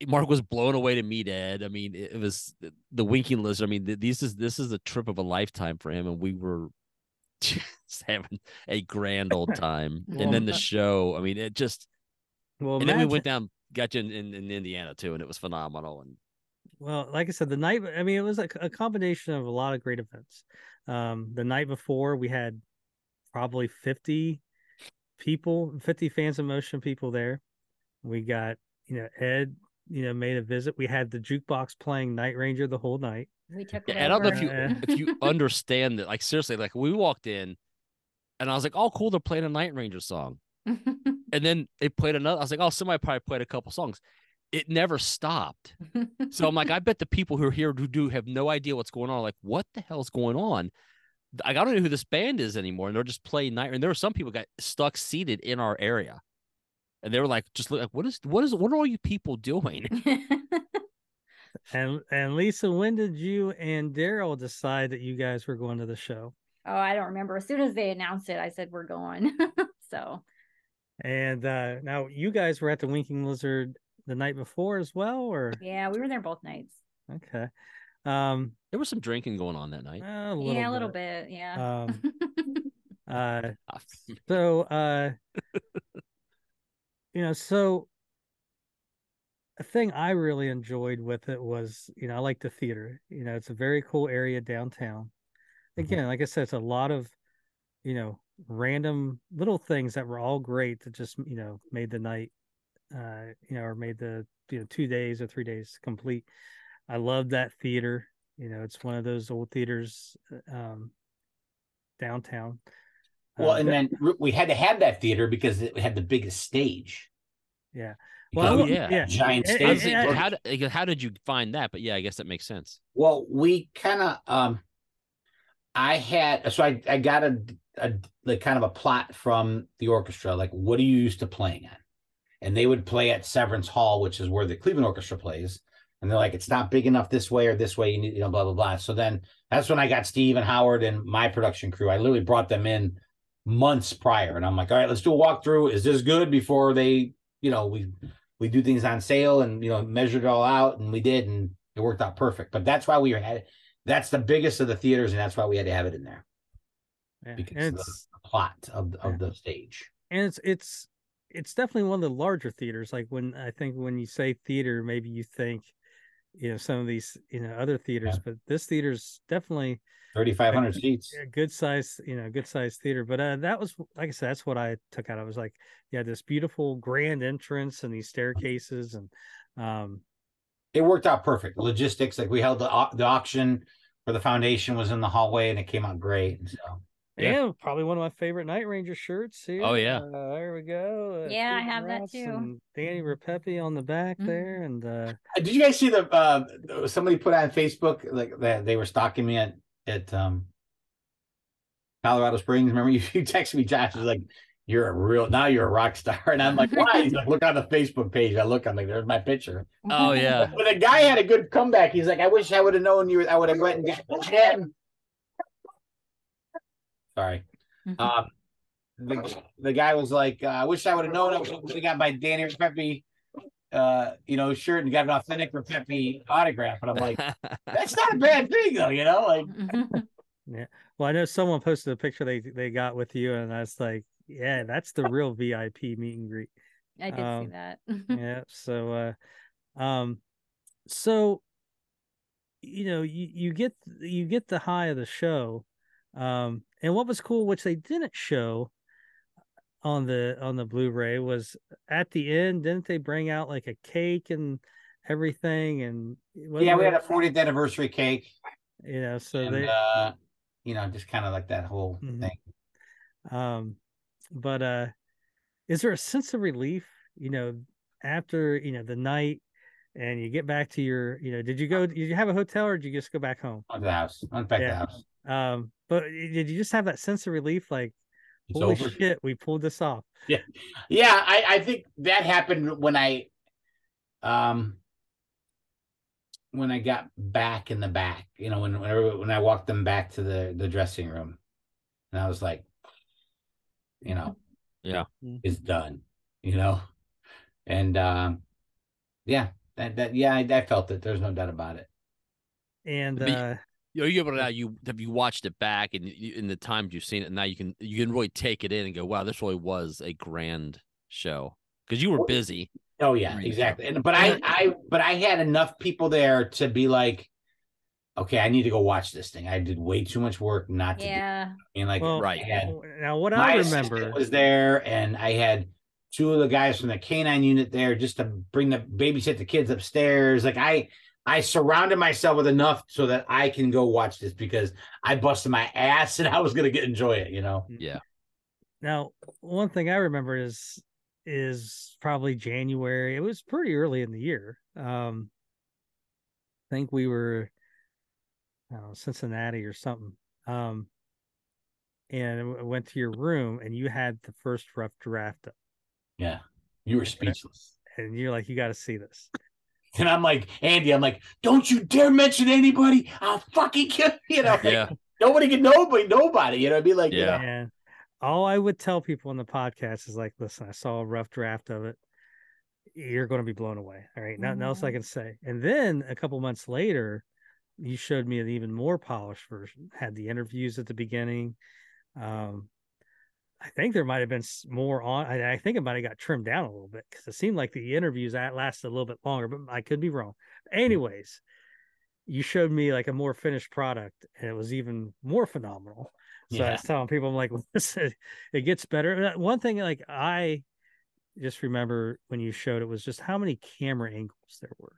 Mark was blown away to meet Ed. I mean, it, it was the winking lizard. I mean, th- this is this is a trip of a lifetime for him, and we were <laughs> just having a grand old <laughs> time. Well, and then the show. I mean, it just. Well, and then we went down, got you in, in, in Indiana too, and it was phenomenal. And Well, like I said, the night, I mean, it was like a combination of a lot of great events. Um, the night before, we had probably 50 people, 50 fans of motion people there. We got, you know, Ed, you know, made a visit. We had the jukebox playing Night Ranger the whole night. we took Yeah, and I don't know if you if you <laughs> understand that. Like seriously, like we walked in, and I was like, "Oh, cool! They're playing a Night Ranger song." <laughs> And then they played another. I was like, "Oh, somebody probably played a couple songs." It never stopped. <laughs> So I'm like, I bet the people who are here who do have no idea what's going on. Like, what the hell's going on? Like, I don't know who this band is anymore, and they're just playing night. And there were some people got stuck seated in our area, and they were like, just look like, what is what is what are all you people doing? <laughs> And and Lisa, when did you and Daryl decide that you guys were going to the show? oh, I don't remember. As soon as they announced it, I said we're going. <laughs> so And uh now you guys were at the Winking Lizard the night before as well, or yeah, we were there both nights. okay. Um There was some drinking going on that night. a little yeah, a little bit. Yeah. Um <laughs> uh so uh you know so a thing i really enjoyed with it was you know i like the theater you know it's a very cool area downtown again like i said it's a lot of you know random little things that were all great that just you know made the night uh you know or made the you know two days or three days complete i love that theater you know it's one of those old theaters um downtown Well, Uh, and th- then we had to have that theater because it had the biggest stage. Yeah. Well, we yeah. yeah. giant And- I was stage. and- thinking, how did how did you find that? But yeah, I guess that makes sense. Well, we kind of um I had so I I got a, a like kind of a plot from the orchestra like what are you used to playing on? And they would play at Severance Hall, which is where the Cleveland Orchestra plays. And they're like, it's not big enough this way or this way, you need, you know, blah blah blah. So then that's when I got Steve and Howard and my production crew. I literally brought them in months prior, and I'm like, all right, let's do a walkthrough. Is this good before they, you know, we we do things on sale and you know measured it all out, and we did, and it worked out perfect. But that's why we had that's the biggest of the theaters, and that's why we had to have it in there yeah. because it's the plot of of Yeah. the stage. and it's it's it's definitely one of the larger theaters like when i think when you say theater maybe you think you know some of these you know other theaters Yeah. but this theater's definitely Thirty five hundred seats. a good size you know good size theater but uh that was like i said that's what i took out i was like yeah this beautiful grand entrance and these staircases and um It worked out perfect. Logistics, like we held the the auction where the foundation was in the hallway, and it came out great. And so Yeah. and probably one of my favorite night ranger shirts here Oh, yeah. uh, there we go uh, Yeah, I Steve have that too. and danny Ripepi on the back Mhm. there and uh Uh, Did you guys see the uh somebody put on Facebook like that they were stalking me at at um Colorado Springs? Remember <laughs> you, you texted me, Josh was like, You're a real now you're a rock star. <laughs> And I'm like, why? He's like, look on the Facebook page. I look, I'm like, there's my picture. Oh yeah. <laughs> But the guy had a good comeback. He's like, I wish I would have known you I would have went and got him. Sorry. Um, the, the guy was like, uh, "I wish I would have known. I would have got my Danny Pepe, uh, you know, shirt and got an authentic Pepe autograph." And I'm like, <laughs> "That's not a bad thing, though, you know." Like, <laughs> yeah. Well, I know someone posted a picture they they got with you, and I was like, yeah, that's the real VIP meet and greet. I did Um, see that. <laughs> yeah. So, uh, um, so you know, you you get you get the high of the show, um, and what was cool, which they didn't show on the on the Blu-ray, was at the end. Didn't they bring out like a cake and everything? And yeah, we had a 40th anniversary cake, you know, so and they uh, you know, just kind of like that whole Mhm. thing. um but uh is there a sense of relief you know after you know the night and you get back to your you know did you go did you have a hotel or did you just go back home to the house. Went back Yeah. the house. Um but did you just have that sense of relief like It's holy over. shit we pulled this off Yeah, I, I think that happened when I um when I got back in the back, you know, when whenever when I walked them back to the the dressing room. And I was like, you know, Yeah. it's done, you know. And um yeah, that that yeah, I, I felt it. There's no doubt about it. and uh Are you able to now? You have you watched it back and you, in the times you've seen it, now you can you can really take it in and go, wow, this really was a grand show because you were busy. Oh yeah, exactly. And but I I but I had enough people there to be like, okay, I need to go watch this thing. I did way too much work not to do. yeah. I mean, like well right. Had now what i remember was there, and I had two of the guys from the canine unit there just to bring the babysit the kids upstairs. Like I, I surrounded myself with enough so that I can go watch this because I busted my ass and I was gonna get enjoy it. You know, Yeah. now one thing i remember is is probably january. It was pretty early in the year. Um i think we were I don't know, cincinnati or something. Um and I w- went to your room and you had the first rough draft up. Yeah, you were speechless. and you're like you got to see this <laughs> And I'm like, Andy, I'm like, don't you dare mention anybody. I'll fucking kill you. <laughs> You know, like, Yeah. nobody can nobody, nobody. You know, I'd be like, Yeah. and all i would tell people in the podcast is like listen i saw a rough draft of it you're going to be blown away all right nothing else i Mhm. can say and then a couple months later you showed me an even more polished version had the interviews at the beginning um i think there might have been more on i, I think it might have got trimmed down a little bit because it seemed like the interviews that lasted a little bit longer but i could be wrong anyways you showed me like a more finished product and it was even more phenomenal so I Yeah. was telling people, I'm like, <laughs> listen, it gets better. Uh, One thing, like I just remember when you showed it was just how many camera angles there were.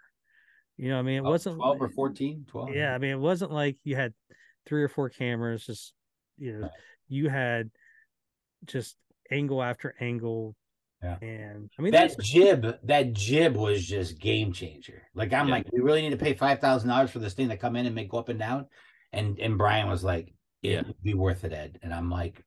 You know, I mean, it wasn't 12 or 14, 12. Yeah, I mean, it wasn't like you had three or four cameras. Just you know, Right. you had just angle after angle. Yeah. And I mean, that jib, that jib was just game changer. Like I'm Yeah. like, we really need to pay five thousand dollars for this thing to come in and make go up and down. And and Brian was like, it Yeah. would be worth it, Ed. And I'm like,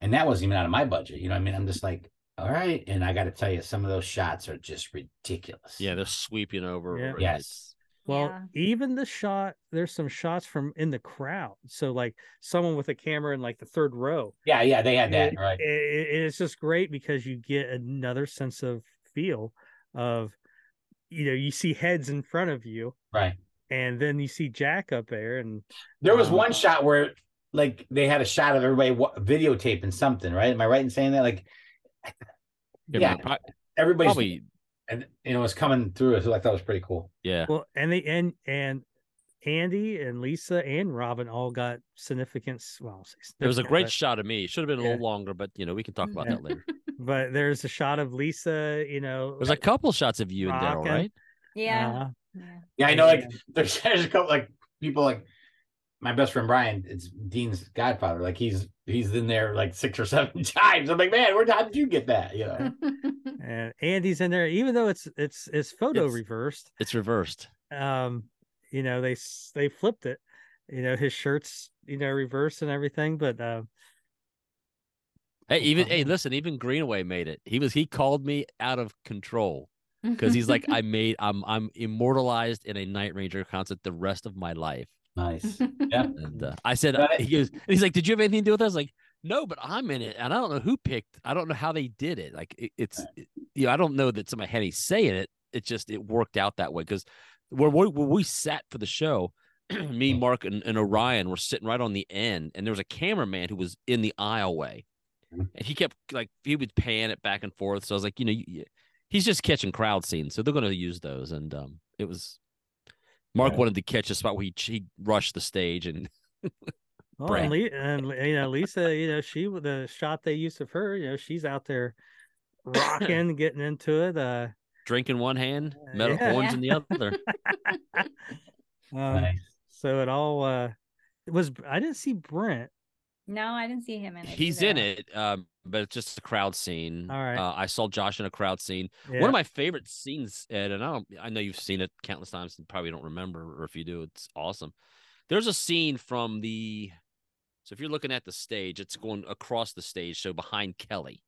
and that wasn't even out of my budget. You know what I mean? I'm just like, all right. And I got to tell you, some of those shots are just ridiculous. Yeah, they're sweeping over. Yeah. and Yes. It's- Well, Yeah. even the shot, there's some shots from in the crowd. So like someone with a camera in like the third row. yeah, yeah. They had that it- right. it- it- it's just great because you get another sense of feel of you know you see heads in front of you Right. and then you see jack up there and There was Um, one shot where like they had a shot of everybody wa- videotaping something, right? Am I right in saying that? Like, yeah, pro- everybody's probably. And you know it's coming through. So I thought it was pretty cool. Yeah. well and they and and andy and lisa and robin all got significance well I'll There was a great but- shot of me. Should have been a Yeah. little longer, but you know we can talk about Yeah. that later. <laughs> but there's a shot of lisa you know There's a couple shots of you and Daryl, right? Yeah. uh, yeah. Yeah, I know. Like and- there's, <laughs> there's a couple like people like my best friend Brian. It's Dean's godfather. Like he's he's in there like six or seven <laughs> times. I'm like, man, where how did you get that? You know. <laughs> and andy's in there even though it's it's it's photo It's- reversed It's reversed. um you know they s- they flipped it you know his shirts you know reversed and everything but uh Hey, even hey, listen, even Greenaway made it. He was he called me out of control <laughs> because he's like, I made I'm I'm immortalized in a Night Ranger concert the rest of my life. Nice. Yeah. <laughs> And uh, I said, Right. he goes, and he's like, did you have anything to do with that? I was like, No, but I'm in it, and I don't know who picked. I don't know how they did it. Like it, it's, it, you know, I don't know that somebody had me saying it. It just it worked out that way because where we, where we sat for the show, <clears throat> me, Mark, and, and Orion were sitting right on the end, and there was a cameraman who was in the aisleway, Mhm. and he kept like he would pan it back and forth. So I was like, you know, you, he's just catching crowd scenes, so they're going to use those, and um, it was. Mark Yeah. wanted to catch a spot where he, he rushed the stage and Well, Brad. and, Le- and you know, Lisa, you know, she the shot they used of her, you know, she's out there rocking, <laughs> getting into it. Uh, drink in one hand, metal yeah. horns in the other. <laughs> um, Nice. so it all uh, it was. I didn't see Brent. no, I didn't see him in it. He's either. in it, um, but it's just a crowd scene. All right. Uh, I saw Josh in a crowd scene. Yeah. One of my favorite scenes, Ed, and I don't, I know you've seen it countless times and probably don't remember, or if you do, it's awesome. There's a scene from the, so if you're looking at the stage, it's going across the stage, so behind Kelly,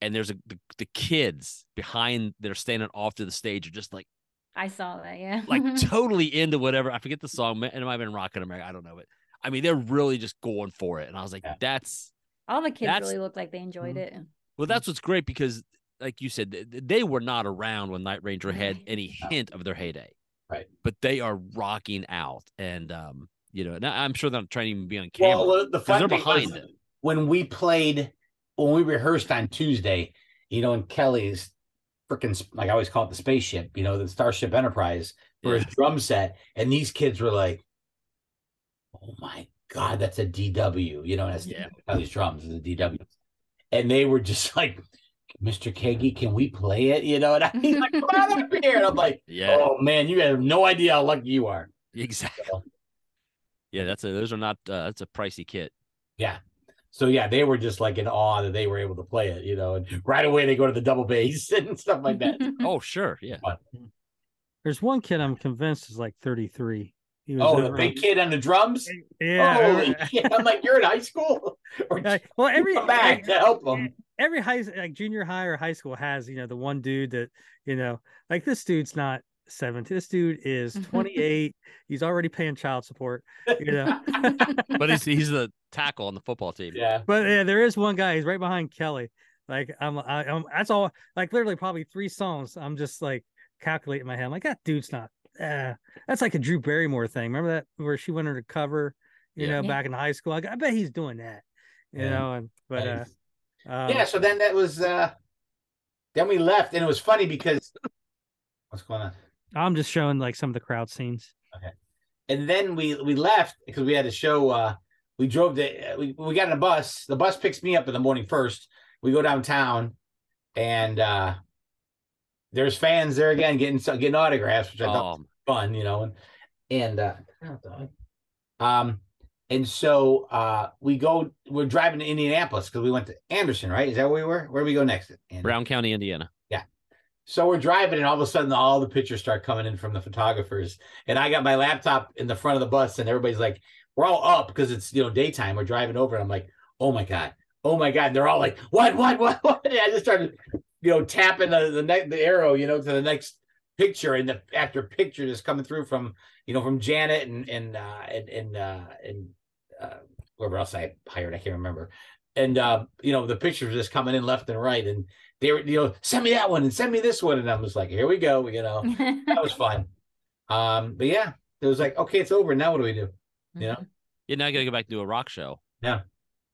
and there's a the, the kids behind that are standing off to the stage are just like I saw that. Yeah. like <laughs> totally into whatever. I forget the song, and it might have been Rock in America. I don't know, but I mean they're really just going for it, and I was like, Yeah. that's All the kids that's- really looked like they enjoyed Mhm. it. well, that's what's great because, like you said, th- they were not around when Night Ranger had any hint of their heyday. Right. But they are rocking out, and um, you know, and I- I'm sure they're not trying to even be on camera. Well, the 'cause fun they're thing behind was it. when we played, when we rehearsed on Tuesday, you know, in Kelly's freaking, like I always call it the spaceship, you know, the Starship Enterprise for his drum set. And these kids were like, oh my God, that's a DW, you know, that's Yeah. these drums is a DW. And they were just <laughs> like, Mr. Keagy, can we play it? You know, and mean? like, come on up here. And I'm like, <laughs> Yeah, oh man, you have no idea how lucky you are. exactly. So, Yeah, that's a those are not uh, that's a pricey kit. Yeah. So yeah, they were just like in awe that they were able to play it, you know, and right away they go to the double bass <laughs> and stuff like that. Oh, sure, yeah. But, There's one kid I'm convinced is like 33. He was Oh, the over- big kid on the drums. Yeah. Holy I- shit! I'm like, you're in high school, <laughs> or well, every come back to help them. every high like junior high or high school has you know the one dude that you know like this dude's not 17 this dude is <laughs> 28 he's already paying child support you know <laughs> But he's he's the tackle on the football team. Yeah, but yeah there is one guy he's right behind kelly like i'm I, i'm that's all like literally probably three songs i'm just like calculating my head i'm like that dude's not uh, that's like a drew barrymore thing remember that where she went undercover you Yeah. know Yeah. back in high school like, i bet he's doing that you Yeah. know and but uh um, yeah. So then that was. uh Then we left, and it was funny because <laughs> what's going on? i'm just showing like some of the crowd scenes Okay, And then we we left because we had a show. uh We drove the we we got in a bus. The bus picks me up in the morning first. We go downtown, and uh there's fans there again getting getting autographs, which I thought Um, fun, you know, and and uh um and so uh we go we're driving to Indianapolis because we went to Anderson, right? Is that where we were? Where do we go next? Andy? Brown County, Indiana. Yeah. So we're driving, and all of a sudden, all the pictures start coming in from the photographers. And I got my laptop in the front of the bus, and everybody's like, "We're all up because it's you know daytime." We're driving over, and I'm like, "Oh my god, oh my god!" And they're all like, "What, what, what, what?" <laughs> And I just started, you know, tapping the the next the arrow, you know, to the next picture, and the after picture is coming through from you know from Janet and and uh, and and uh, and uh, whoever else I hired, I can't remember. And uh, you know, the pictures just coming in left and right, and they were, you know, send me that one and send me this one. And I was like, here we go, you know, <laughs> that was fun. Um, but yeah, it was like, okay, it's over. Now what do we do? You know? Yeah, now I gotta go back to do a rock show. Yeah,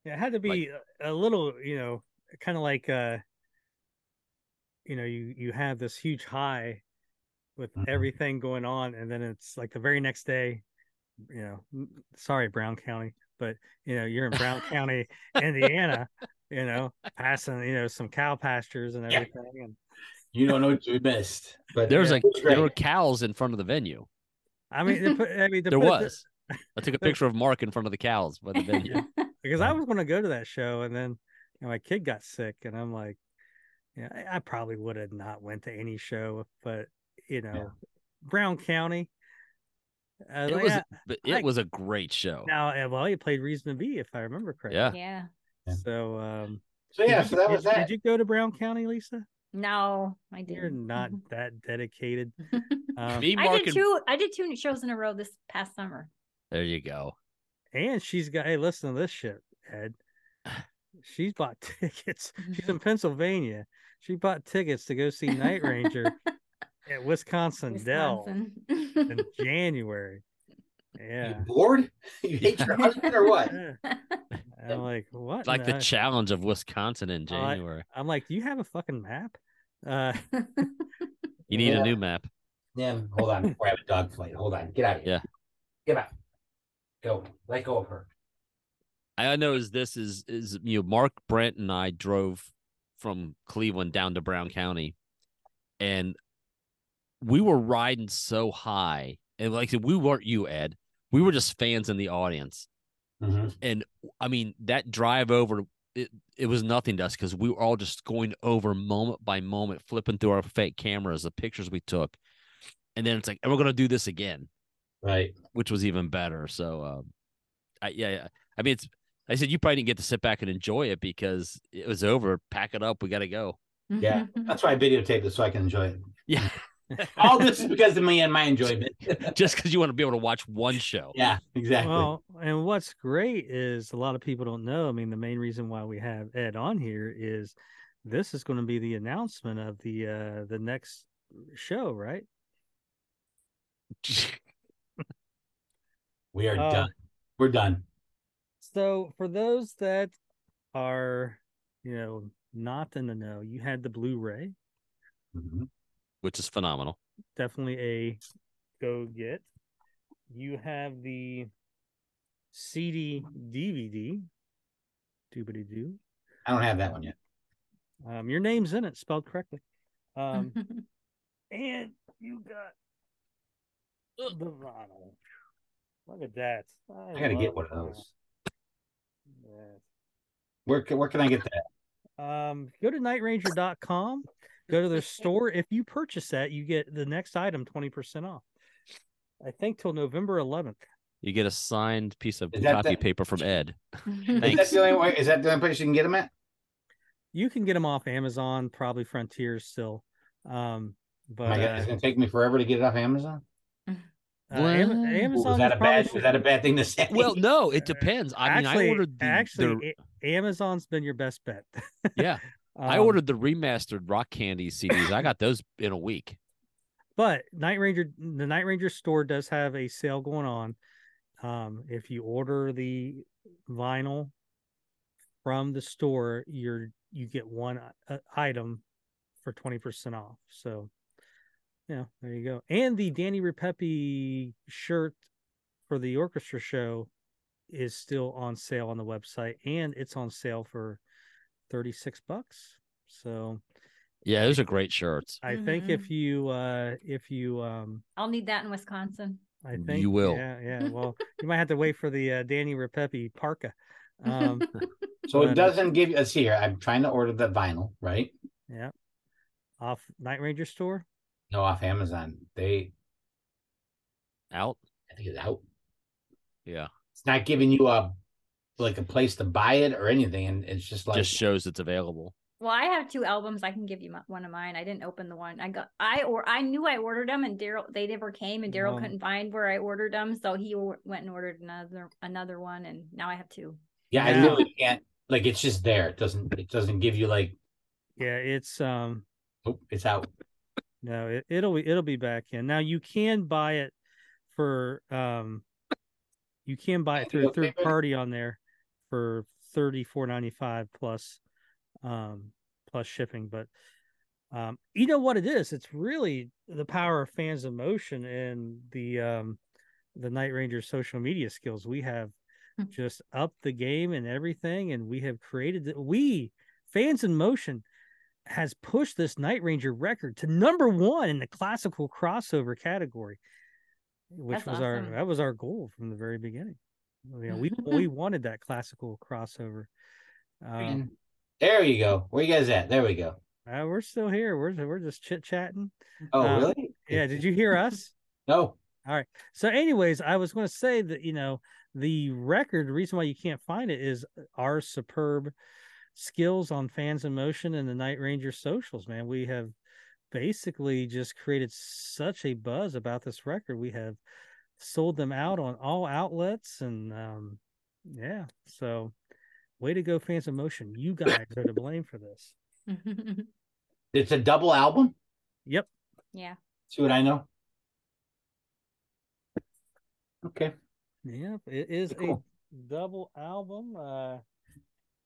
yeah, it had to be a a little, you know, kind of like uh you know, you you have this huge high with Mhm. everything going on and then it's like the very next day, you know, sorry Brown County, but you know, you're in Brown County, <laughs> Indiana, you know, passing, you know, some cow pastures and Yeah. everything and You don't know what you missed. But There was yeah, like there were cows in front of the venue. I mean, put, I mean, There put it was. I took a picture of Mark in front of the cows by the <laughs> venue. because I was going to go to that show, and then you know, my kid got sick, and I'm like, yeah, I, I probably would have not went to any show, but you know, Brown County. I was It like, was, but it I- was a great show. now, uh, well, you played Reason to Be, if I remember correctly. Yeah. yeah. Yeah. So, um, So yeah, did so you- that was did, that. Did you go to Brown County, Lisa? No, I did. You're didn't. that dedicated. <laughs> Um, Me, I did and two. I did two shows in a row this past summer. there you go. and she's got. Hey, listen to this shit, Ed. <laughs> she's bought <laughs> tickets. She's in Pennsylvania. She bought tickets to go see Night Ranger <laughs> at Wisconsin, Dell in Wisconsin. January. You Yeah. bored? <laughs> You hate your husband or what? yeah. I'm like, what? It's like the No. challenge of Wisconsin in Oh, I- January. I'm like, do you have a fucking map? Uh, You need Yeah. a new map. Yeah, hold on. Before I have a dog fight. Hold on. Get out of here. Yeah. Get out. Go. Let go of her. I know is this is is you know Mark Brent and I drove from Cleveland down to Brown County, and we were riding so high, and like we weren't you Ed, we were just fans in the audience, Mhm. and I mean that drive over it it was nothing to us because we were all just going over moment by moment, flipping through our fake cameras, the pictures we took, and then it's like, and we're gonna do this again Right. which was even better. So, um, I, yeah, yeah. I mean, it's. I said you probably didn't get to sit back and enjoy it because it was over. Pack it up. We got to go. Yeah. That's why I videotaped it so I can enjoy it. Yeah, <laughs> All this is because of me and my enjoyment. <laughs> just because you want to be able to watch one show. yeah, exactly. well, and what's great is a lot of people don't know. I mean, the main reason why we have Ed on here is this is going to be the announcement of the uh the next show, right? <laughs> we are Oh. done. We're done. So for those that are, you know, not in the know, you had the Blu-ray, Mhm. which is phenomenal. definitely a go get. You have the CD DVD, doobity doo. I don't have that one yet. Um, your name's in it, spelled correctly. Um, <laughs> and you got the vinyl. Look at that. I gotta get one of those. Vinyl. Where can, where can I get that? Yes. Um, go to nightranger.com, go to their store. If you purchase that, you get the next item 20% off. I think till November 11th. You get a signed piece of Is that copy the- paper from Ed. <laughs> Is that Thanks. the only way? Is that the only place you can get them at? You can get them off Amazon, probably Frontiers still. Um, but Oh my God, uh, it's gonna take me forever to get it off Amazon. Uh, Am- Well, Amazon was that is a bad? should- Was that a bad thing to say? Well, no, it <laughs> depends. I mean, actually, I ordered the, actually, the- Amazon's been your best bet. <laughs> yeah, I Um, ordered the remastered Rock Candy CDs. I got those in a week. But Night Ranger, the Night Ranger store does have a sale going on. Um, if you order the vinyl from the store, you're you get one uh, item for twenty percent off. So, yeah, there you go. And the Danny Ripepi shirt for the orchestra show is still on sale on the website, and it's on sale for thirty six bucks. So, Yeah, those are great shirts. I think if you uh if you um I'll need that in Wisconsin. I think You will. Yeah, yeah. <laughs> Well, you might have to wait for the uh, Danny Ripepi parka. Um, <laughs> so it uh, doesn't give you. Let's see here. I'm trying to order the vinyl, right? yeah, off Night Ranger store. No, off Amazon. They, Out. I think it's out. Yeah, It's not giving you a like a place to buy it or anything, and it's just like just shows it's available. Well, I have two albums. I can give you my, one of mine. I didn't open the one I got. I or I knew I ordered them, and Daryl they never came, and Daryl No. couldn't find where I ordered them, so he or- went and ordered another another one, and now I have two. yeah, I Yeah. literally can't. Like it's just there. It doesn't. It doesn't give you like. Yeah, it's um Oh, it's out. No, it, it'll be it'll be back in. Now you can buy it for um you can buy it through a third party on there for thirty four ninety five plus um plus shipping. But um you know what it is? It's really the power of fans in motion and the um the Night Ranger social media skills. We have Hmm. just upped the game and everything, and we have created the, we fans in motion has pushed this Night Ranger record to number one in the classical crossover category, which That's was our that was our goal from the very beginning. You know, we we wanted that classical crossover. Um, there you go. Where you guys at? There we go. uh, we're still here. We're we're just chit chatting. Oh, Um, really? Yeah, did you hear us? <laughs> No. All right. So, anyways, I was going to say that you know the record. The reason why you can't find it is our superb skills on fans in motion and the Night Ranger socials. Man, we have basically just created such a buzz about this record. We have sold them out on all outlets, and um, yeah, so way to go, fans in motion. You guys <coughs> are to blame for this. <laughs> It's a double album. Yep. yeah. See what I know? Okay. Yep. It is Cool. a double album. Uh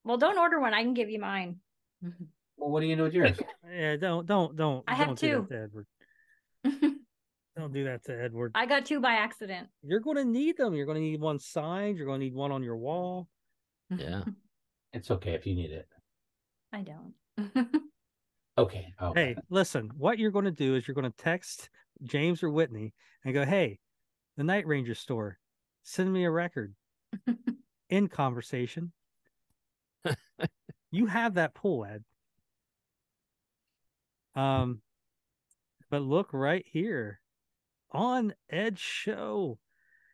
Well, don't order one. I can give you mine. Mm-hmm. Well, what do you know with yours? <laughs> yeah, don't don't don't I have don't do that two. to Edward. <laughs> Don't do that to Edward. I got two by accident. You're gonna need them. You're gonna need one signed, you're gonna need one on your wall. Yeah. <laughs> It's okay if you need it. I don't. Okay. Oh, Hey, listen, what you're gonna do is you're gonna text James or Whitney and go, Hey, the Night Ranger store, send me a record. In conversation. You have that pull, Ed. Um, but look right here on Ed's show.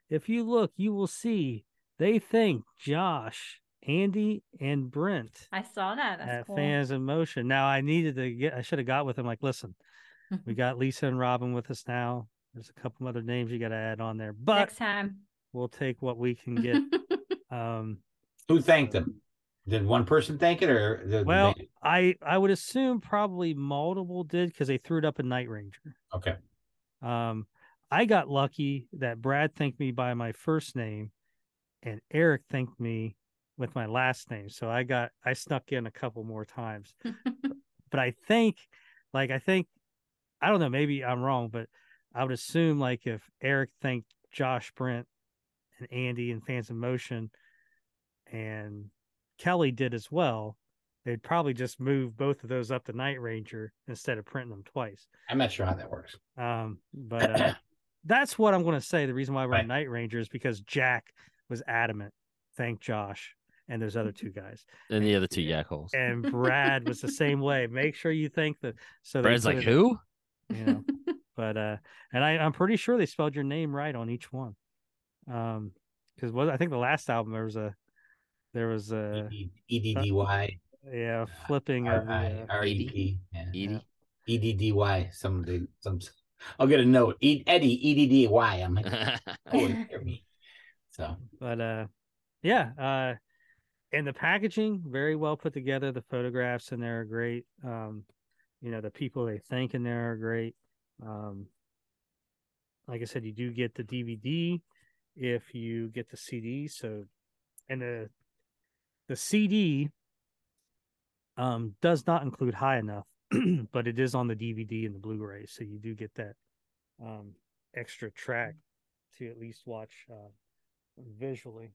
If you look, you will see they thank Josh, Andy, and Brent I saw that. That's at cool. Fans in Motion. Now I needed to get I should have got with him like, listen, <laughs> we got Lisa and Robin with us now. There's a couple other names you gotta add on there, but Next time. we'll take what we can get. <laughs> um Who thanked them? Did one person thank it or the, well they- I I would assume probably multiple did because they threw it up a Night Ranger. okay. Um I got lucky that Brad thanked me by my first name and Eric thanked me with my last name. So I got I snuck in a couple more times. <laughs> but I think, like, I think, I don't know, maybe I'm wrong, but I would assume, like, if Eric thanked Josh Brent and Andy and Fans in Motion and Kelly did as well, they'd probably just move both of those up to Night Ranger instead of printing them twice. I'm not sure how that works. Um, but uh, <coughs> that's what I'm going to say. The reason why we're Right. on Night Ranger is because Jack was adamant. Thank Josh and those other two guys. And the other two yak holes. And Brad was the same way. Make sure you thank the so they Brad's like, it- who? you know. <laughs> but uh, and I I'm pretty sure they spelled your name right on each one. Um, because what I think the last album there was a there was a E D D Y yeah flipping of R the, I uh, R E P. yeah. Edie. E D D Y. Some of the some. I'll get a note. E, Eddie E D D Y. I'm like, <laughs> oh, hear me. So but uh yeah uh and the packaging very well put together the photographs in there are great um you know the people they thank in there are great um like i said you do get the dvd if you get the cd so and the the cd um does not include high enough <clears throat> but it is on the dvd and the blu-ray so you do get that um extra track to at least watch uh visually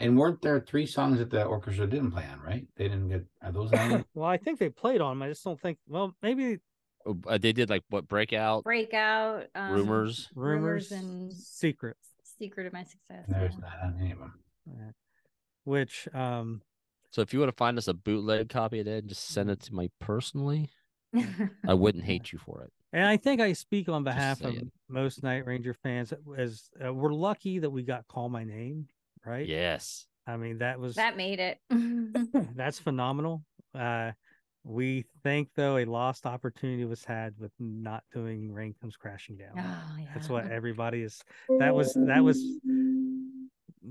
and weren't there three songs that the orchestra didn't play on? Right? They didn't get. Are those on? <laughs> well, I think they played on them. I just don't think. Well, maybe Oh, uh, they did like what breakout Breakout. Um, rumors. rumors, Rumors and- secret, Secret of my success. There's yeah. not on any of them. uh, which um, So if you want to find us a bootleg copy of that, just send it to me personally. I wouldn't <laughs> hate you for it. and I think I speak on behalf of most Night Ranger fans. As uh, we're lucky that we got "Call My Name," right? Yes. I mean, that was that made it. <laughs> that's phenomenal. Uh, we think though a lost opportunity was had with not doing "Rain Comes Crashing Down." Oh, yeah. That's what everybody is. That was that was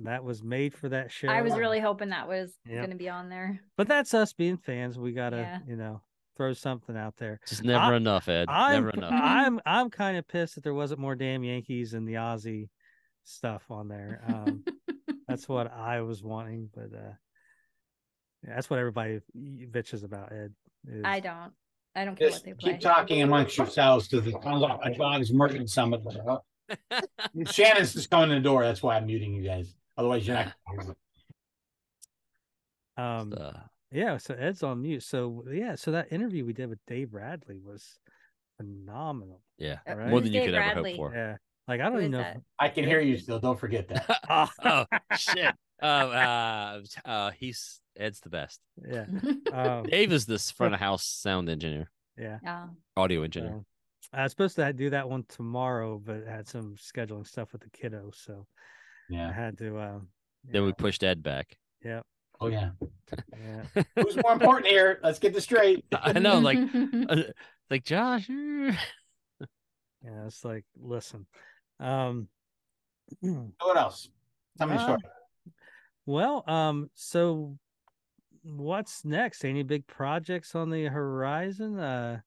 that was made for that show. I was really hoping that was Yep. going to be on there. But that's us being fans. We gotta, Yeah. you know, throw something out there. Just never I- enough, Ed. I'm never enough. I'm I'm kind of pissed that there wasn't more damn Yankees and the Ozzy stuff on there. Um, <laughs> that's what I was wanting, but uh, that's what everybody bitches about. Ed, is, I don't. I don't care Just what they play. keep talking amongst yourselves because it sounds like a dog's murdering somebody. Shannon's just coming in the door. That's why I'm muting you guys. Otherwise, you're not. Um, Uh, yeah. So Ed's on mute. So yeah. So that interview we did with Dave Radley was phenomenal. yeah. Right. More than you Dave could ever hope for. Yeah. Like I don't Who even know. that? I can hear you still. Don't forget that. <laughs> Oh, <laughs> oh shit. Oh, <laughs> uh, uh, he's Ed's the best. yeah. Um, Dave is this front of house sound engineer, yeah. Oh, audio engineer. So, I was supposed to do that one tomorrow, but had some scheduling stuff with the kiddo, so I Yeah. had to. Uh, Then we pushed Ed back. yeah, Oh yeah. yeah. <laughs> Who's more important here? Let's get this straight. <laughs> I know, like, <laughs> uh, like Josh. Yeah, it's like, listen. Um, <clears throat> What else? Tell me a Uh, story. well, um, so what's next? Any big projects on the horizon? Uh,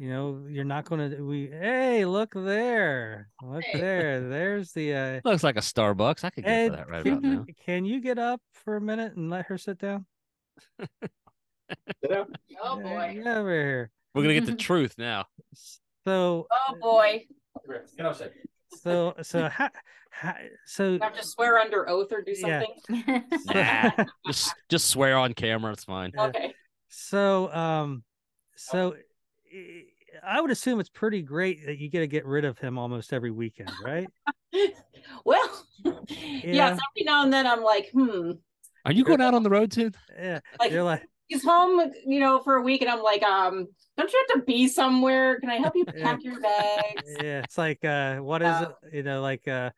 you know, you're not going to. We hey, look there, look Hey. there. There's the. uh Looks like a Starbucks. I could get Ed, for that right can, about now. <laughs> can you get up for a minute and let her sit down? Oh Yeah, boy. Get over here. We're gonna get the <laughs> truth now. So, Oh boy. Get upset. so, so, how, how, so, I have to swear under oath or do Yeah. something. <laughs> Nah, just just swear on camera. It's fine. Okay. so, um, so, I would assume it's pretty great that you get to get rid of him almost every weekend, right? <laughs> Well, <laughs> Yeah. yes, every now and then I'm like, hmm. Are you going out on the road soon? Yeah, Like you're like, he's home, you know, for a week, and I'm like, um, don't you have to be somewhere? Can I help you <laughs> Yeah. pack your bags? yeah, it's like, uh, what is Yeah. it? You know, like, uh,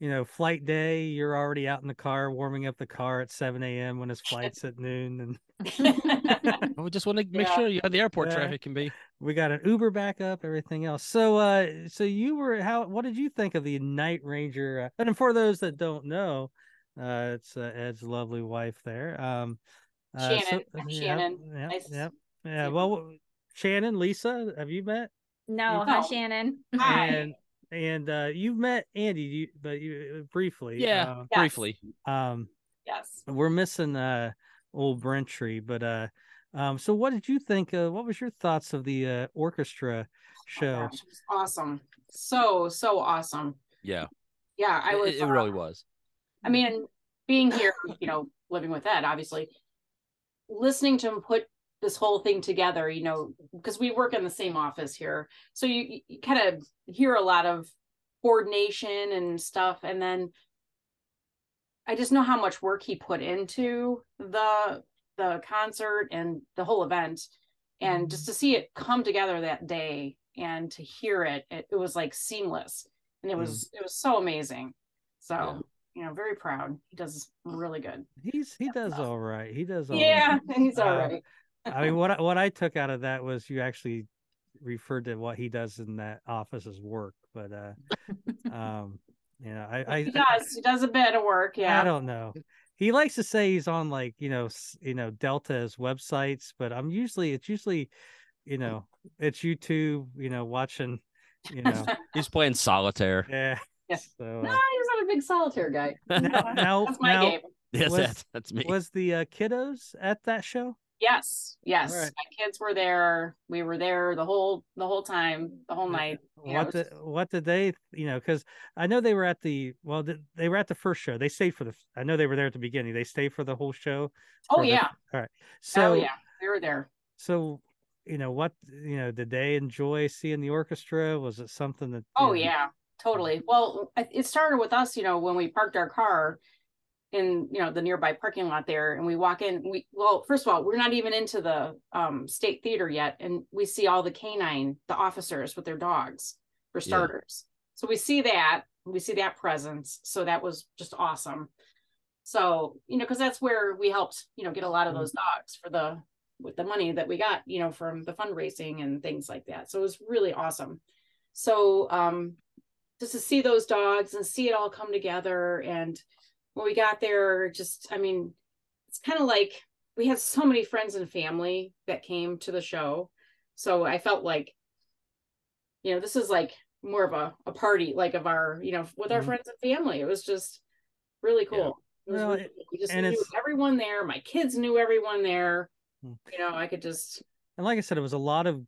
you know, flight day. You're already out in the car, warming up the car at 7 a.m. when his flight's at noon, and <laughs> <laughs> we just want to make Yeah. sure you know the airport Yeah. traffic can be. we got an Uber backup, everything else. So, uh, so you were how? What did you think of the Night Ranger? Uh, and for those that don't know, uh, it's uh, Ed's lovely wife there. Um, uh, Shannon. I'm yeah, Shannon. Yeah, Nice yeah, yeah. Well, Shannon, Lisa, have you met? no, No. hi Shannon. Hi. And and uh, you've met Andy, you, but you briefly. Yeah, Uh, Yes. briefly. um, yes. we're missing uh old Brentry, but uh, um, so what did you think? Uh, what was your thoughts of the uh, orchestra Oh, show? gosh, it was awesome. So so awesome. Yeah, Yeah, I was. It, uh, really was. I mean, being here, you know, living with Ed, obviously, listening to him put this whole thing together, you know, because we work in the same office here. So you, you kind of hear a lot of coordination and stuff. And then I just know how much work he put into the the concert and the whole event. And just to see it come together that day and to hear it, it, it was like seamless. And it was it was so amazing. So Yeah. you know, very proud. He does really good. He's he does all right. He does all right. Yeah, <laughs> he's all Uh, right. I mean, <laughs> what I, what I took out of that was you actually referred to what he does in that office as work, but uh, <laughs> um, you know, I I, he I, does. He does a bit of work. Yeah, I don't know. He likes to say he's on like you know you know Delta's websites, but I'm usually it's usually you know it's YouTube, you know, watching, you know, <laughs> He's playing solitaire. yeah. Yeah. So no, uh, he's not a big solitaire guy. now, now, That's my now game. Yes, Was- that's, that's me. was the uh, kiddos at that show? Yes, yes. Alright. My kids were there. We were there the whole the whole time, the whole night. Yeah, what did what did they you know because i know they were at the well they were at the first show they stayed for the i know they were there at the beginning they stayed for the whole show Oh for the- yeah. all right oh, so oh yeah. they were there. so you know what you know did they enjoy seeing the orchestra was it something that Oh know, yeah, totally. Well, it started with us, you know, when we parked our car in, you know, the nearby parking lot there and we walk in, we well, first of all, we're not even into the um state theater yet and we see all the canine, the officers with their dogs for Yeah. starters. So we see that, we see that presence. So that was just awesome. So, you know, because that's where we helped, you know, get a lot of those dogs for the with the money that we got, you know, from the fundraising and things like that. So it was really awesome. So um just to see those dogs and see it all come together and when we got there, just I mean, it's kind of like we had so many friends and family that came to the show. So I felt like, you know, this is like more of a, a party, like of our, you know, with our Mhm. friends and family. It was just really Yeah. cool. Well, really. We just and knew everyone there. My kids knew everyone there. Hmm. You know, I could just and like i said it was a lot of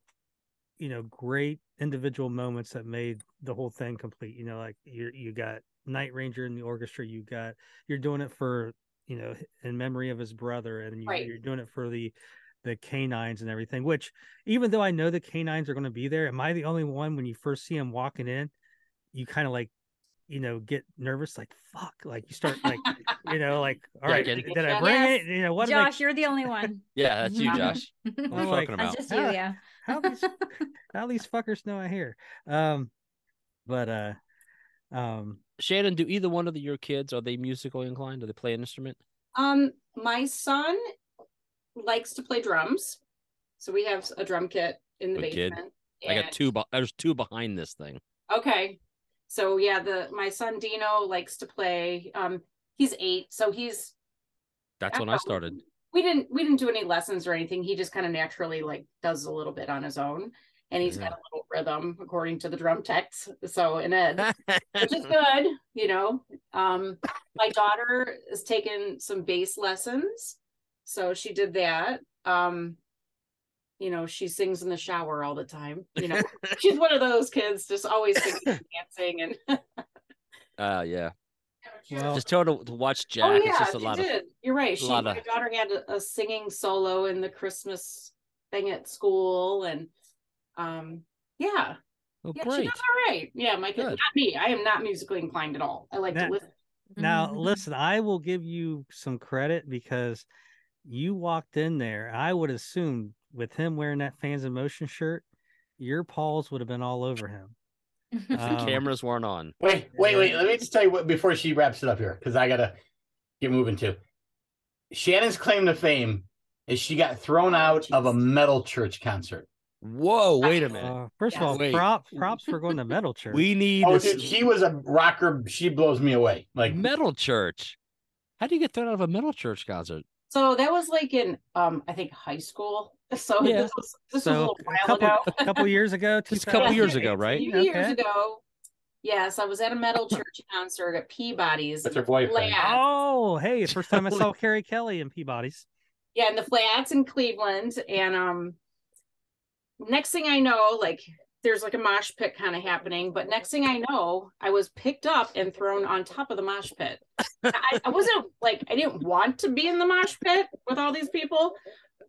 you know great individual moments that made the whole thing complete you know like you you got night ranger in the orchestra you got you're doing it for you know in memory of his brother and you, Right. you're doing it for the the canines and everything which even though i know the canines are going to be there am i the only one when you first see them walking in you kind of like you know get nervous like fuck like you start like you know <laughs> like all right Yeah, did, get- did i Yes. bring it you know what did I- Josh, you're the only one. <laughs> Yeah, that's you, Josh. <laughs> What are I'm like, talking That's about? just you, Ah. yeah. how these how these fuckers know I hear. Um, but uh, um, Shannon, do either one of the, your kids are they musically inclined? Do they play an instrument? Um, my son likes to play drums, so we have a drum kit in the Good kid. basement. I got two. Be- there's two behind this thing. Okay, so yeah, the my son Dino likes to play. Um, he's eight, so he's That's when I started. we didn't we didn't do any lessons or anything. He just kind of naturally like does a little bit on his own. And he's got a little rhythm according to the drum techs. So in Ed, <laughs> which is good, you know. Um, my daughter has taken some bass lessons, so she did that. Um, you know, she sings in the shower all the time. You know, <laughs> she's one of those kids just always singing and dancing and. Uh, <laughs> yeah. Well, Just tell her to, to watch Jack. oh it's yeah, just a she lot of did. You're right. She, lot my of- daughter had a, a singing solo in the Christmas thing at school, and um, yeah, oh, yeah, she does all right. Yeah, my kid, Good. not me. I am not musically inclined at all. I like That- to listen. Now, Mhm. listen, I will give you some credit because you walked in there. I would assume with him wearing that fans in motion shirt, your paws would have been all over him. <laughs> The Um, cameras weren't on. Wait, wait, wait. Let me just tell you what before she wraps it up here, because I gotta get moving too. Shannon's claim to fame is she got thrown Oh, out of a metal church concert. Whoa, wait a minute. Uh, first of all, Wait. props props for going to metal church. We need Oh, dude, she was a rocker. She blows me away. Like metal church. How do you get thrown out of a metal church concert? So that was like in um, I think high school. <laughs> So Yeah. this was this was a so little a while couple ago. a couple <laughs> years ago, Just a couple years ago, A right? few years ago. Yes, I was at a metal church concert at Peabody's. with her boyfriend. Flats. Oh, hey, first time I <laughs> saw Carrie Kelly in Peabody's. Yeah, in the flats in Cleveland. And um next thing I know, like there's like a mosh pit kind of happening, but next thing I know, I was picked up and thrown on top of the mosh pit. I, I wasn't like I didn't want to be in the mosh pit with all these people.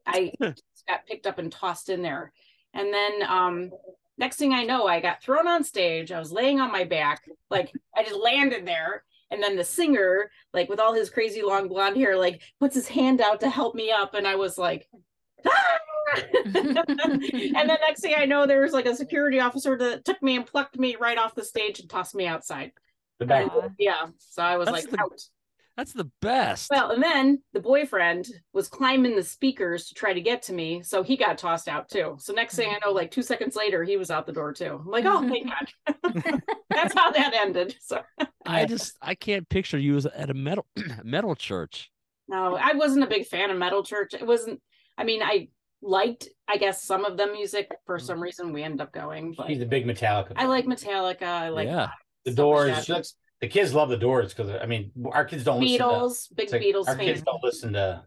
I <laughs> got picked up and tossed in there. And then um next thing I know, I got thrown on stage. I was laying on my back, like I just landed there. And then the singer, like with all his crazy long blonde hair, like puts his hand out to help me up. And I was like, "Ah!" <laughs> and then next thing I know, there was like a security officer that took me and plucked me right off the stage and tossed me outside. The back. Aw. Uh, yeah. So I was That's like, the- out. That's the best. Well, and then the boyfriend was climbing the speakers to try to get to me. So he got tossed out too. So next thing I know, like two seconds later, he was out the door too. I'm like, oh, thank God. <laughs> <laughs> That's how that ended. So I just I can't picture you as at a metal <clears throat> metal church. no, I wasn't a big fan of metal church. It wasn't, I mean, I liked, I guess, some of the music for some reason we ended up going. But She's a big Metallica. I like Metallica. I like yeah. the stuff like Doors. that. She likes- the kids love the Doors because I mean, our kids don't listen to. Beatles, big it's like, Beatles Our fan. kids don't listen to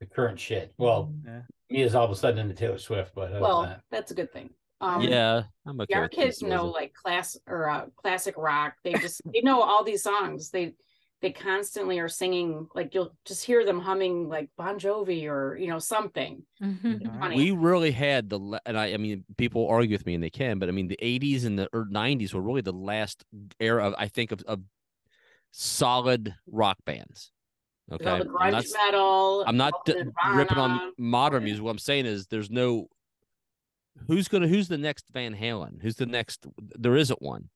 the current shit. Well, Yeah. me is all of a sudden into Taylor Swift, but other than Well, that- that's a good thing. Um, yeah. I'm okay. our with kids Beatles. know like class or uh, classic rock. They just they know all these songs. They they constantly are singing. Like you'll just hear them humming like Bon Jovi or you know something. Mhm. All right. Funny. we really had the and I I mean people argue with me and they can, but I mean the 80s and the er, 90s were really the last era of I think of, of solid rock bands. With Okay. all the I'm not, metal. I'm not d- ripping on modern music. What I'm saying is there's no who's gonna who's the next Van Halen? Who's the next there isn't one.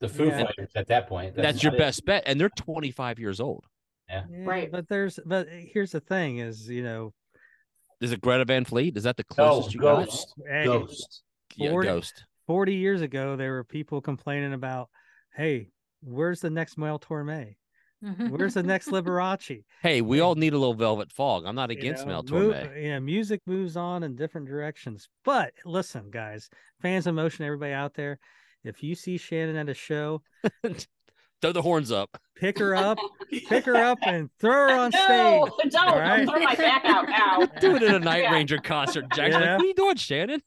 The Foo Yeah. Fighters at that point. That's, your it. best bet. And they're 25 years old. Yeah, Right. But there's but here's the thing is, you know, Is it Greta Van Fleet? Is that the No, closest you got? Ghost. hey, Ghost. Yeah, Forty- Ghost. 40 years ago there were people complaining about, hey, where's the next Mel Torme? <laughs> Where's the next Liberace? Hey, we all need a little Velvet Fog. I'm not You against know, Mel move- Torme. yeah, music moves on in different directions. But listen, guys, fans of motion, everybody out there, if you see Shannon at a show, <laughs> Throw the horns up. pick her up, <laughs> pick her up, and throw her on no, stage. don't, All right. don't throw my back out now. <laughs> Do it at a Night Yeah. Ranger concert. Jack's like, what are you doing, Shannon?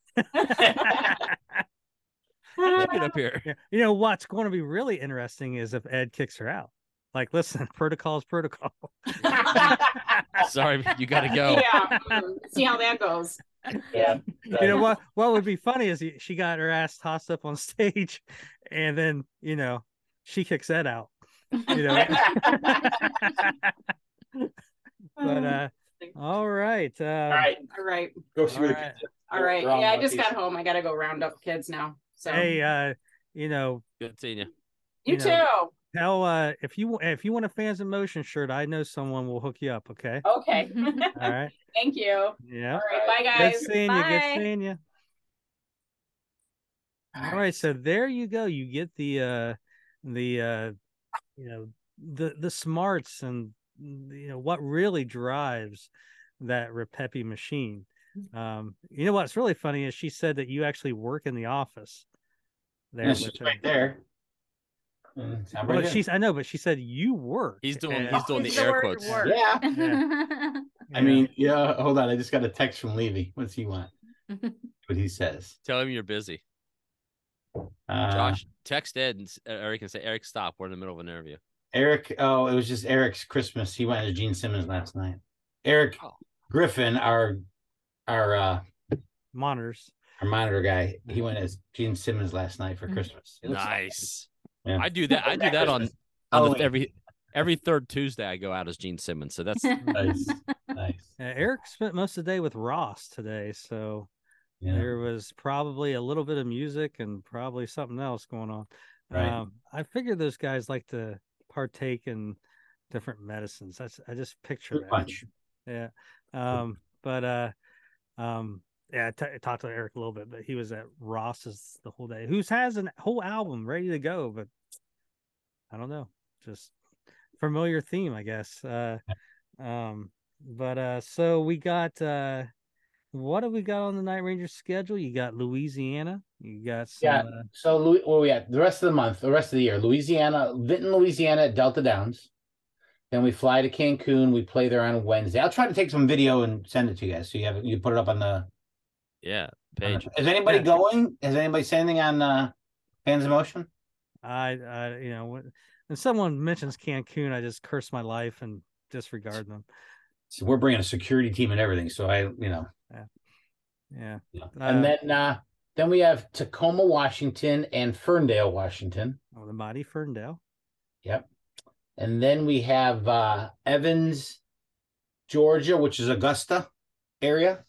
Get up here. Yeah. You know what's going to be really interesting is if Ed kicks her out. Like, listen, protocol's protocol. Sorry, you got to go. yeah, mm, see how that goes. Yeah. <laughs> you know what? What would be funny is she got her ass tossed up on <laughs> stage, and then you know she kicks that out. You know. <laughs> but uh, all right. Uh, All right. All right, Go see All where the right. kids are. all right. Yeah, I just got home. I got to go round up kids now. So Hey, uh, you know, Good seeing you. you, you too. Know- tell uh if you wa- if you want a fans in motion shirt, I know someone will hook you up. Okay. Okay. <laughs> All right. <laughs> Thank you. Yeah. All right. Bye, Good guys. seeing you. Good seeing you. All right, so there you go. You get the uh the uh you know the the smarts and you know what really drives that Ripepi machine. Um, you know what's really funny is she said that you actually work in the office there Yeah, she's right there. Mm, it's not very Well, good. she's I know, but she said you work. He's doing- and- he's doing Use the air quotes. work. Yeah. <laughs> Yeah. I mean, yeah. Hold on, I just got a text from Levy. What's he want? <laughs> What he says. Tell him you're busy. Uh, Josh, text Ed and s- uh, Eric and say, Eric, stop. We're in the middle of an interview. Eric. Oh, it was just Eric's Christmas. He went to Gene Simmons last night. Eric Oh. Griffin, our our uh monitors. our monitor guy, he went as Gene Simmons last night for Mhm. Christmas. It looks Nice. Yeah. I do that. I do that on, on the, every every third Tuesday. I go out as Gene Simmons. So that's <laughs> nice, nice. Uh, Eric spent most of the day with Ross today, so Yeah. there was probably a little bit of music and probably something else going on. Right. Um, I figure those guys like to partake in different medicines. That's I just picture Fruit that. punch. Yeah. Um, but uh, um, yeah, I t- I talked to Eric a little bit, but he was at Ross's the whole day. Who's has a whole album ready to go, but I don't know, just familiar theme, I guess. Uh, um, but uh, so we got uh, what have we got on the Night Ranger schedule? You got Louisiana, you got some, Yeah. uh, So, Louis, where we at? The rest of the month, the rest of the year, Louisiana, Vinton, Louisiana at Delta Downs. Then we fly to Cancun. We play there on Wednesday. I'll try to take some video and send it to you guys, so you have you put it up on the yeah, on the- page. Is anybody Yeah. going? Is anybody said anything on uh, Fans of Motion? I, I, you know, when, when someone mentions Cancun, I just curse my life and disregard them. So we're bringing a security team and everything. So I, you know, Yeah. yeah. Uh, and then uh, then we have Tacoma, Washington, and Ferndale, Washington. Oh, the mighty Ferndale. Yep. And then we have uh, Evans, Georgia, which is Augusta area.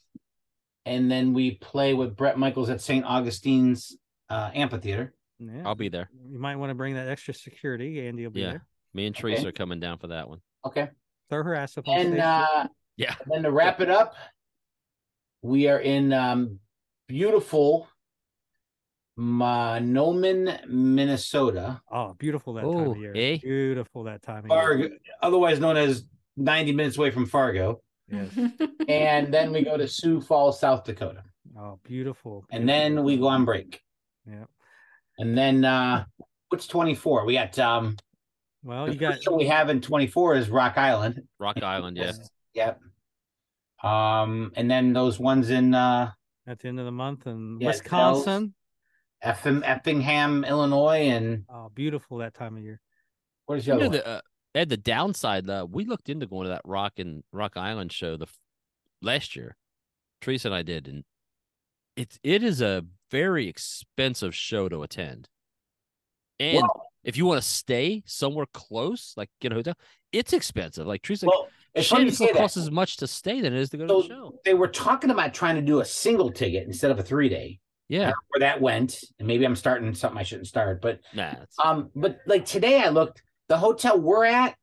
And then we play with Bret Michaels at St. Augustine's uh, Amphitheater. Yeah. I'll be there. You might want to bring that extra security. Andy will be Yeah. there. Me and Okay. Teresa are coming down for that one. Okay. Throw her ass up on And stage. uh, Yeah. and then to wrap it up, we are in um, beautiful Mahnomen, Minnesota, oh, beautiful that time Oh, of year. eh? Beautiful that time of year. Fargo, otherwise known as 90 minutes away from Fargo. Yes. <laughs> And then we go to Sioux Falls, South Dakota. Oh, beautiful. And then we go on break. Yeah. And then uh what's 24? We got um Well, you got first we have in 24 is Rock Island. Rock Island. Yeah. Yep. Um and then those ones in uh at the end of the month in Yeah, Wisconsin. Effen, Effingham, Illinois, and Oh, beautiful that time of year. What is the You know, the, uh, Ed, the downside, uh, we looked into going to that Rock and Rock Island show the last year. Teresa and I did, and it's it is a very expensive show to attend. And Well- if you want to stay somewhere close, like get a hotel, it's expensive. Like Teresa, well, it's say Shanksville that. costs as much to stay than it is to go to the show. they were talking about trying to do a single ticket instead of a three day. Yeah, Where that went, and maybe I'm starting something I shouldn't start, but nah, Um, but like today I looked, the hotel we're at,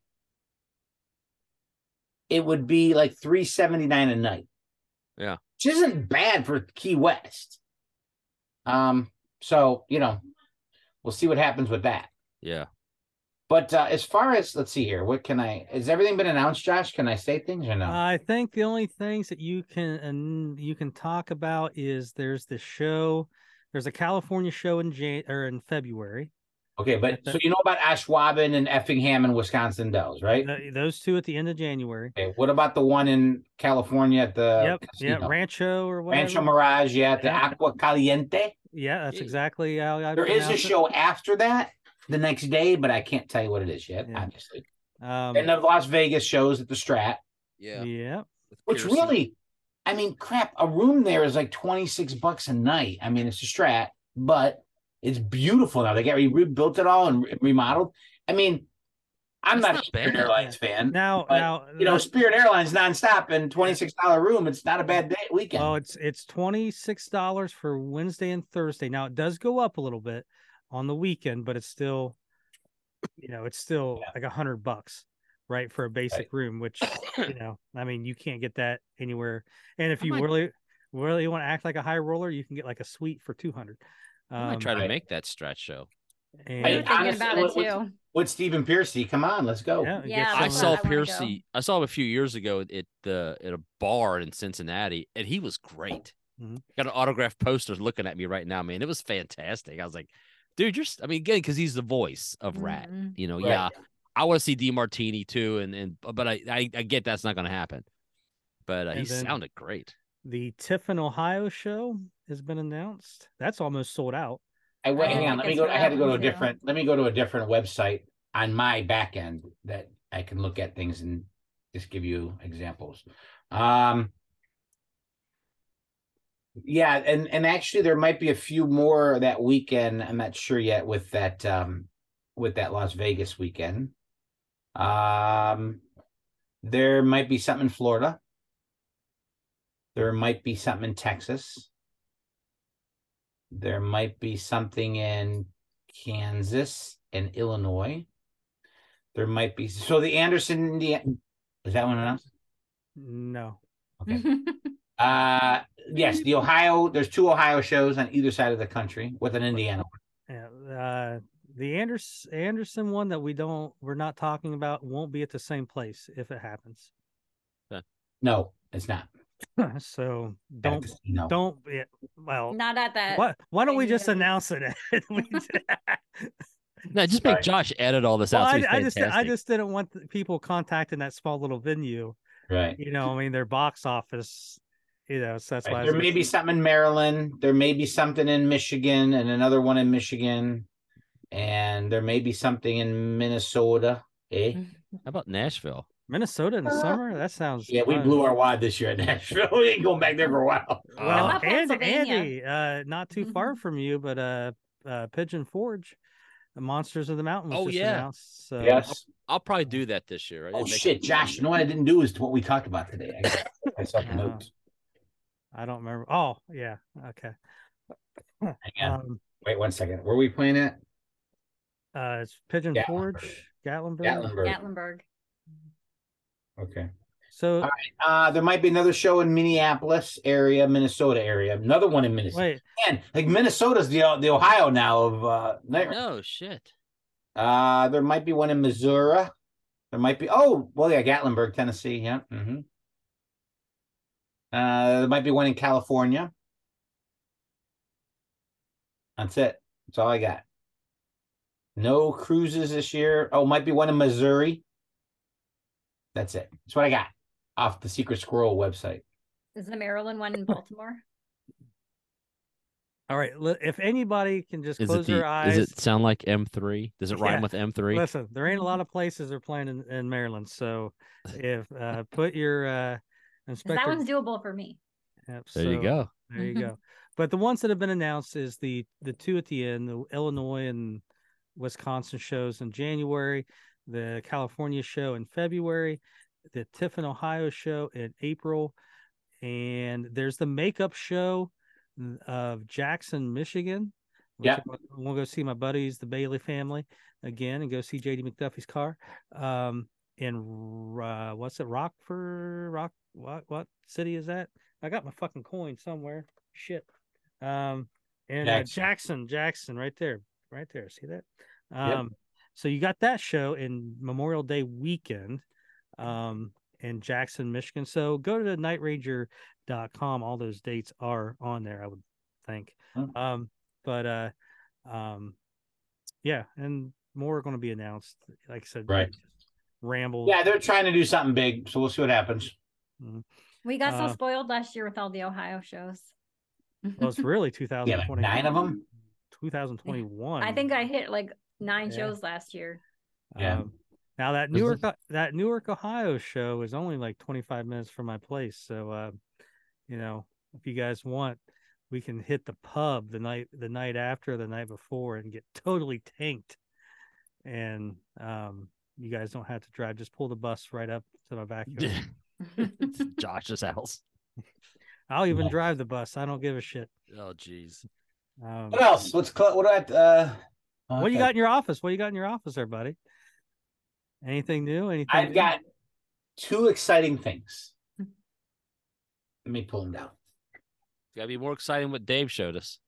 it would be like 379 a night. Yeah. Which isn't bad for Key West. Um, so you know, we'll see what happens with that. yeah. But uh as far as let's see here, what can I has everything been announced, Josh? Can I say things or no? I think the only things that you can and you can talk about is there's the show. There's a California show in Jan or in February. Okay, but so you know about Ashwaubenon and Effingham and Wisconsin Dells, right? Th- those two at the end of January. Okay, what about the one in California at the yep. Yeah. Rancho or whatever. Rancho Mirage, yeah, at the Yeah. Agua Caliente. Yeah, that's exactly how I There is a it. show after that the next day, but I can't tell you what it is yet, Yeah. obviously. Um, And the Las Vegas shows at the Strat, Yeah. yeah. With which really, I mean, crap, a room there is like 26 bucks a night. I mean, it's a Strat, but it's beautiful now. They got rebuilt it all and remodeled. I mean, I'm That's not, not a Spirit bad. Airlines fan. Now, But, now, you know, Spirit Airlines nonstop and $26 room. It's not a bad day weekend. Oh, it's it's twenty six dollars for Wednesday and Thursday. Now it does go up a little bit on the weekend, but it's still, you know, it's still Yeah. like a hundred bucks, right, for a basic Right. room. Which you know, I mean, you can't get that anywhere. And if I you might- really really want to act like a high roller, you can get like a suite for two hundred. I might Um, try to right. make that stretch show. And Hey, We thinking honestly, about it what's- too. with Stephen Pearcy? Come on, let's go. yeah, Yeah, I saw I. Pearcy. I saw him a few years ago at the at a bar in Cincinnati, and he was great. Mhm. Got an autographed poster looking at me right now, man. It was fantastic. I was like, dude, you're. s- I mean, again, because he's the voice of Ratt. Mhm. You know, Right. yeah. I want to see Demartini too, and and but I I, I get that's not going to happen. But uh, he sounded great. the Tiffin, Ohio show has been announced. That's almost sold out. I wait, I hang on. Let me go. I had to go to a different. Let me go to a different website on my back end that I can look at things and just give you examples. Um. Yeah, and and actually, there might be a few more that weekend. I'm not sure yet with that um with that Las Vegas weekend. Um, there might be something in Florida. There might be something in Texas. There might be something in Kansas and Illinois. There might be so the Anderson Indiana is that one announced? No. Okay. <laughs> Uh yes, the Ohio, there's two Ohio shows on either side of the country with an Indiana one. Yeah, uh, the Anders Anderson one that we don't we're not talking about won't be at the same place if it happens. No, it's not. <laughs> so don't don't yeah, well Not at that. what why don't we just that announce it? <laughs> We- <laughs> No, just Sorry. make Josh edit all this well, out. so I, I just I just didn't want the people contacting that small little venue. Right. You know, I mean their box office. You know, so that's Right. was There may be something in Maryland. There may be something in Michigan and another one in Michigan. And there may be something in Minnesota. Eh? How about Nashville? Minnesota in the summer. That sounds Yeah, we blew our wad this year in <laughs> Nashville. We ain't going back there for a while. Well, Uh, about Andy, uh, not too far from you, but uh, uh, Pigeon Forge, the Monsters of the Mountain Oh, just yeah. announced. So yes. I'll probably do that this year. I Oh shit, it- Josh! You know what I didn't do is what we talked about today. I got myself a Yeah. I don't remember. Oh, yeah, okay. Hang on. Um, Wait one second. Where are we playing at? uh, it's Pigeon Gatlinburg. Forge, Gatlinburg. Gatlinburg. Gatlinburg. Okay. So All Uh, there might be another show in Minneapolis area, Minnesota area. Another one in Minnesota. wait, Man, like Minnesota's the the Ohio now of uh. there- No shit. Uh, there might be one in Missouri. There might be. Oh, well, yeah, Gatlinburg, Tennessee. Yeah. Mm-hmm. Uh, there might be one in California. That's it. That's all I got. No cruises this year. Oh, might be one in Missouri. That's it. That's what I got off the Secret Squirrel website. Is the Maryland one in <laughs> Baltimore? all right. If anybody can just Is close it their eyes, Does it sound like M3? Does it rhyme with M3? listen. There ain't a lot of places they're playing in, in Maryland. So if uh, put your uh, 'Cause inspector. That one's doable for me. Yep, There you go. There you go. But the ones that have been announced is the the two at the end, the Illinois and Wisconsin shows in January, the California show in February, the Tiffin Ohio show in April, and there's the makeup show of Jackson, Michigan. Yeah. I'm gonna go see my buddies, the Bailey family, again, and go see JD McDuffie's car. Um, in uh, what's it, Rockford, Rock, what what city is that? I got my fucking coin somewhere. Shit. Um, and uh, Jackson. Jackson, Jackson, right there, right there. See that? Um, so you got that show in Memorial Day weekend, um, in Jackson, Michigan. So go to nightranger.com. All those dates are on there, I would think. Hmm. Um, but uh, um, yeah, and more are going to be announced. Like I said, Right. Ramble. Yeah, they're trying to do something big, so we'll see what happens. We got Uh, so spoiled last year with all the Ohio shows. Well, it's really <laughs> Yeah, like nine of them. 2021. I think I hit like nine Yeah. shows last year. Yeah. Um, now that Was Newark, that Newark, Ohio show is only like 25 minutes from my place. So, uh, you know, if you guys want, we can hit the pub the night, the night after, the night before, and get totally tanked. And um, you guys don't have to drive; just pull the bus right up to my backyard. <laughs> It's <laughs> Josh's house. I'll even Nice. drive the bus. I don't give a shit. Oh jeez. Um, What else? What's cl- what do I? Uh, What you got in your office? What you got in your office, there, buddy? Anything new? Anything? I've new? got two exciting things. Let me pull them down. It's gotta be more exciting what Dave showed us.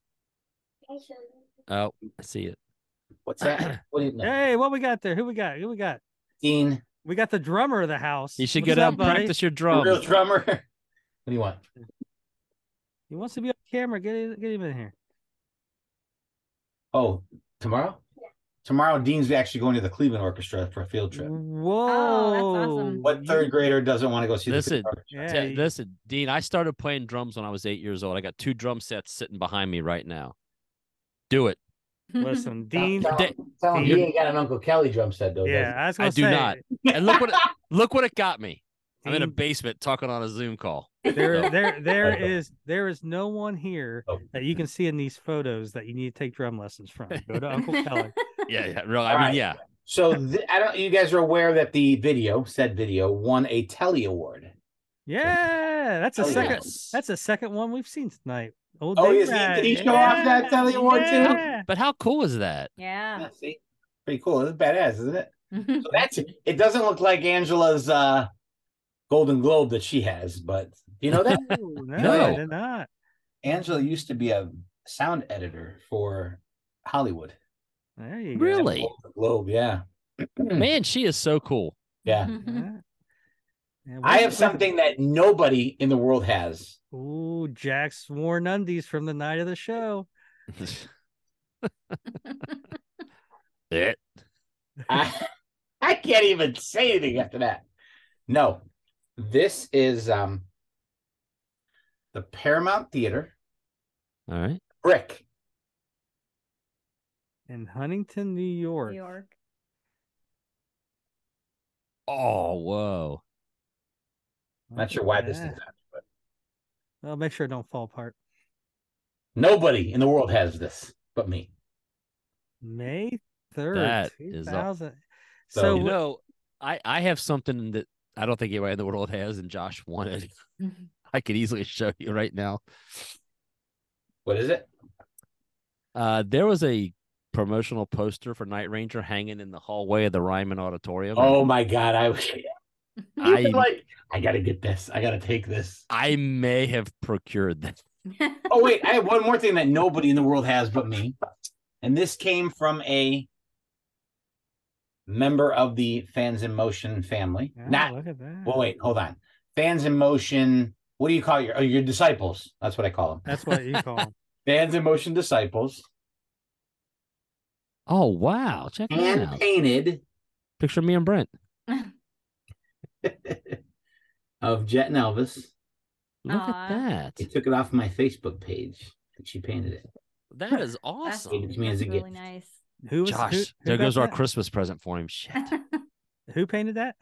Oh, I see it. What's that? <clears throat> What do you know? Hey, what we got there? Who we got? Who we got? Dean, We got the drummer of the house. You should What's get up, out and buddy? practice your the real drums. drummer. <laughs> What do you want? He wants to be on camera. Get him, get him in here. Oh, tomorrow? Tomorrow, Dean's actually going to the Cleveland Orchestra for a field trip. Whoa! Oh, awesome. What third grader doesn't want to go see the Listen, Cleveland Orchestra? Yeah, T- listen, Dean, I started playing drums when I was eight years old. I got two drum sets sitting behind me right now. Do it. Listen, <laughs> Dean. Tell, Da- him, tell him he ain't got an Uncle Kelly drum set though. Yeah, I was gonna I do not. And look what it, look what it got me. I'm in a basement talking on a Zoom call. there, there, there Okay. is, there is no one here Oh. that you can see in these photos that you need to take drum lessons from. Go to Uncle <laughs> Kelly. Yeah, yeah, real. I All mean, right. yeah. So th- I don't. You guys are aware that the video, said video, won a Telly Award. Yeah, that's a Oh, second. yes. That's a second one we've seen tonight. Old Oh, Dave is he- did he show off that Telly Award too? But how cool is that? yeah. Yeah, see, pretty cool. It's badass, isn't it? <laughs> So that's it. Doesn't look like Angela's uh, Golden Globe that she has, but you know that <laughs> no, <laughs> No. I did not. Angela used to be a sound editor for Hollywood. There you go. Really? Golden Globe, yeah, <clears throat> Man, she is so cool. yeah. Yeah. Mm-hmm. Yeah, I have something that nobody in the world has. Ooh, Jack's worn undies from the night of the show. <laughs> it. I, I can't even say anything after that. No, this is um the Paramount Theater All right. brick. in Huntington, New York. New York. Oh, whoa. Not sure why this is Yeah. that, but Well, make sure it don't fall apart. nobody in the world has this but me. May third, That two is a- thousand. So, So, you wh- know, I I have something that I don't think anybody in the world has, and Josh wanted. <laughs> I could easily show you right now. What is it? Uh, there was a promotional poster for Night Ranger hanging in the hallway of the Ryman Auditorium. Oh my god! I was <laughs> I like, I gotta get this. I gotta take this. I may have procured that. <laughs> Oh wait, I have one more thing that nobody in the world has but me, and this came from a member of the Fans in Motion family. Yeah, Not look at that. well. Wait, hold on. Fans in Motion. What do you call your oh, your disciples? That's what I call them. That's what you call them. <laughs> Fans in Motion disciples, Oh wow! Check that hand out. painted Picture of me and Brent. <laughs> of Jet and Elvis. Look Aw. at that. He took it off my Facebook page, and she painted it. That is awesome. Gave it to me as a really gift. nice. Who was Josh, who, who there got goes our? Christmas present for him. Shit. <laughs> Who painted that?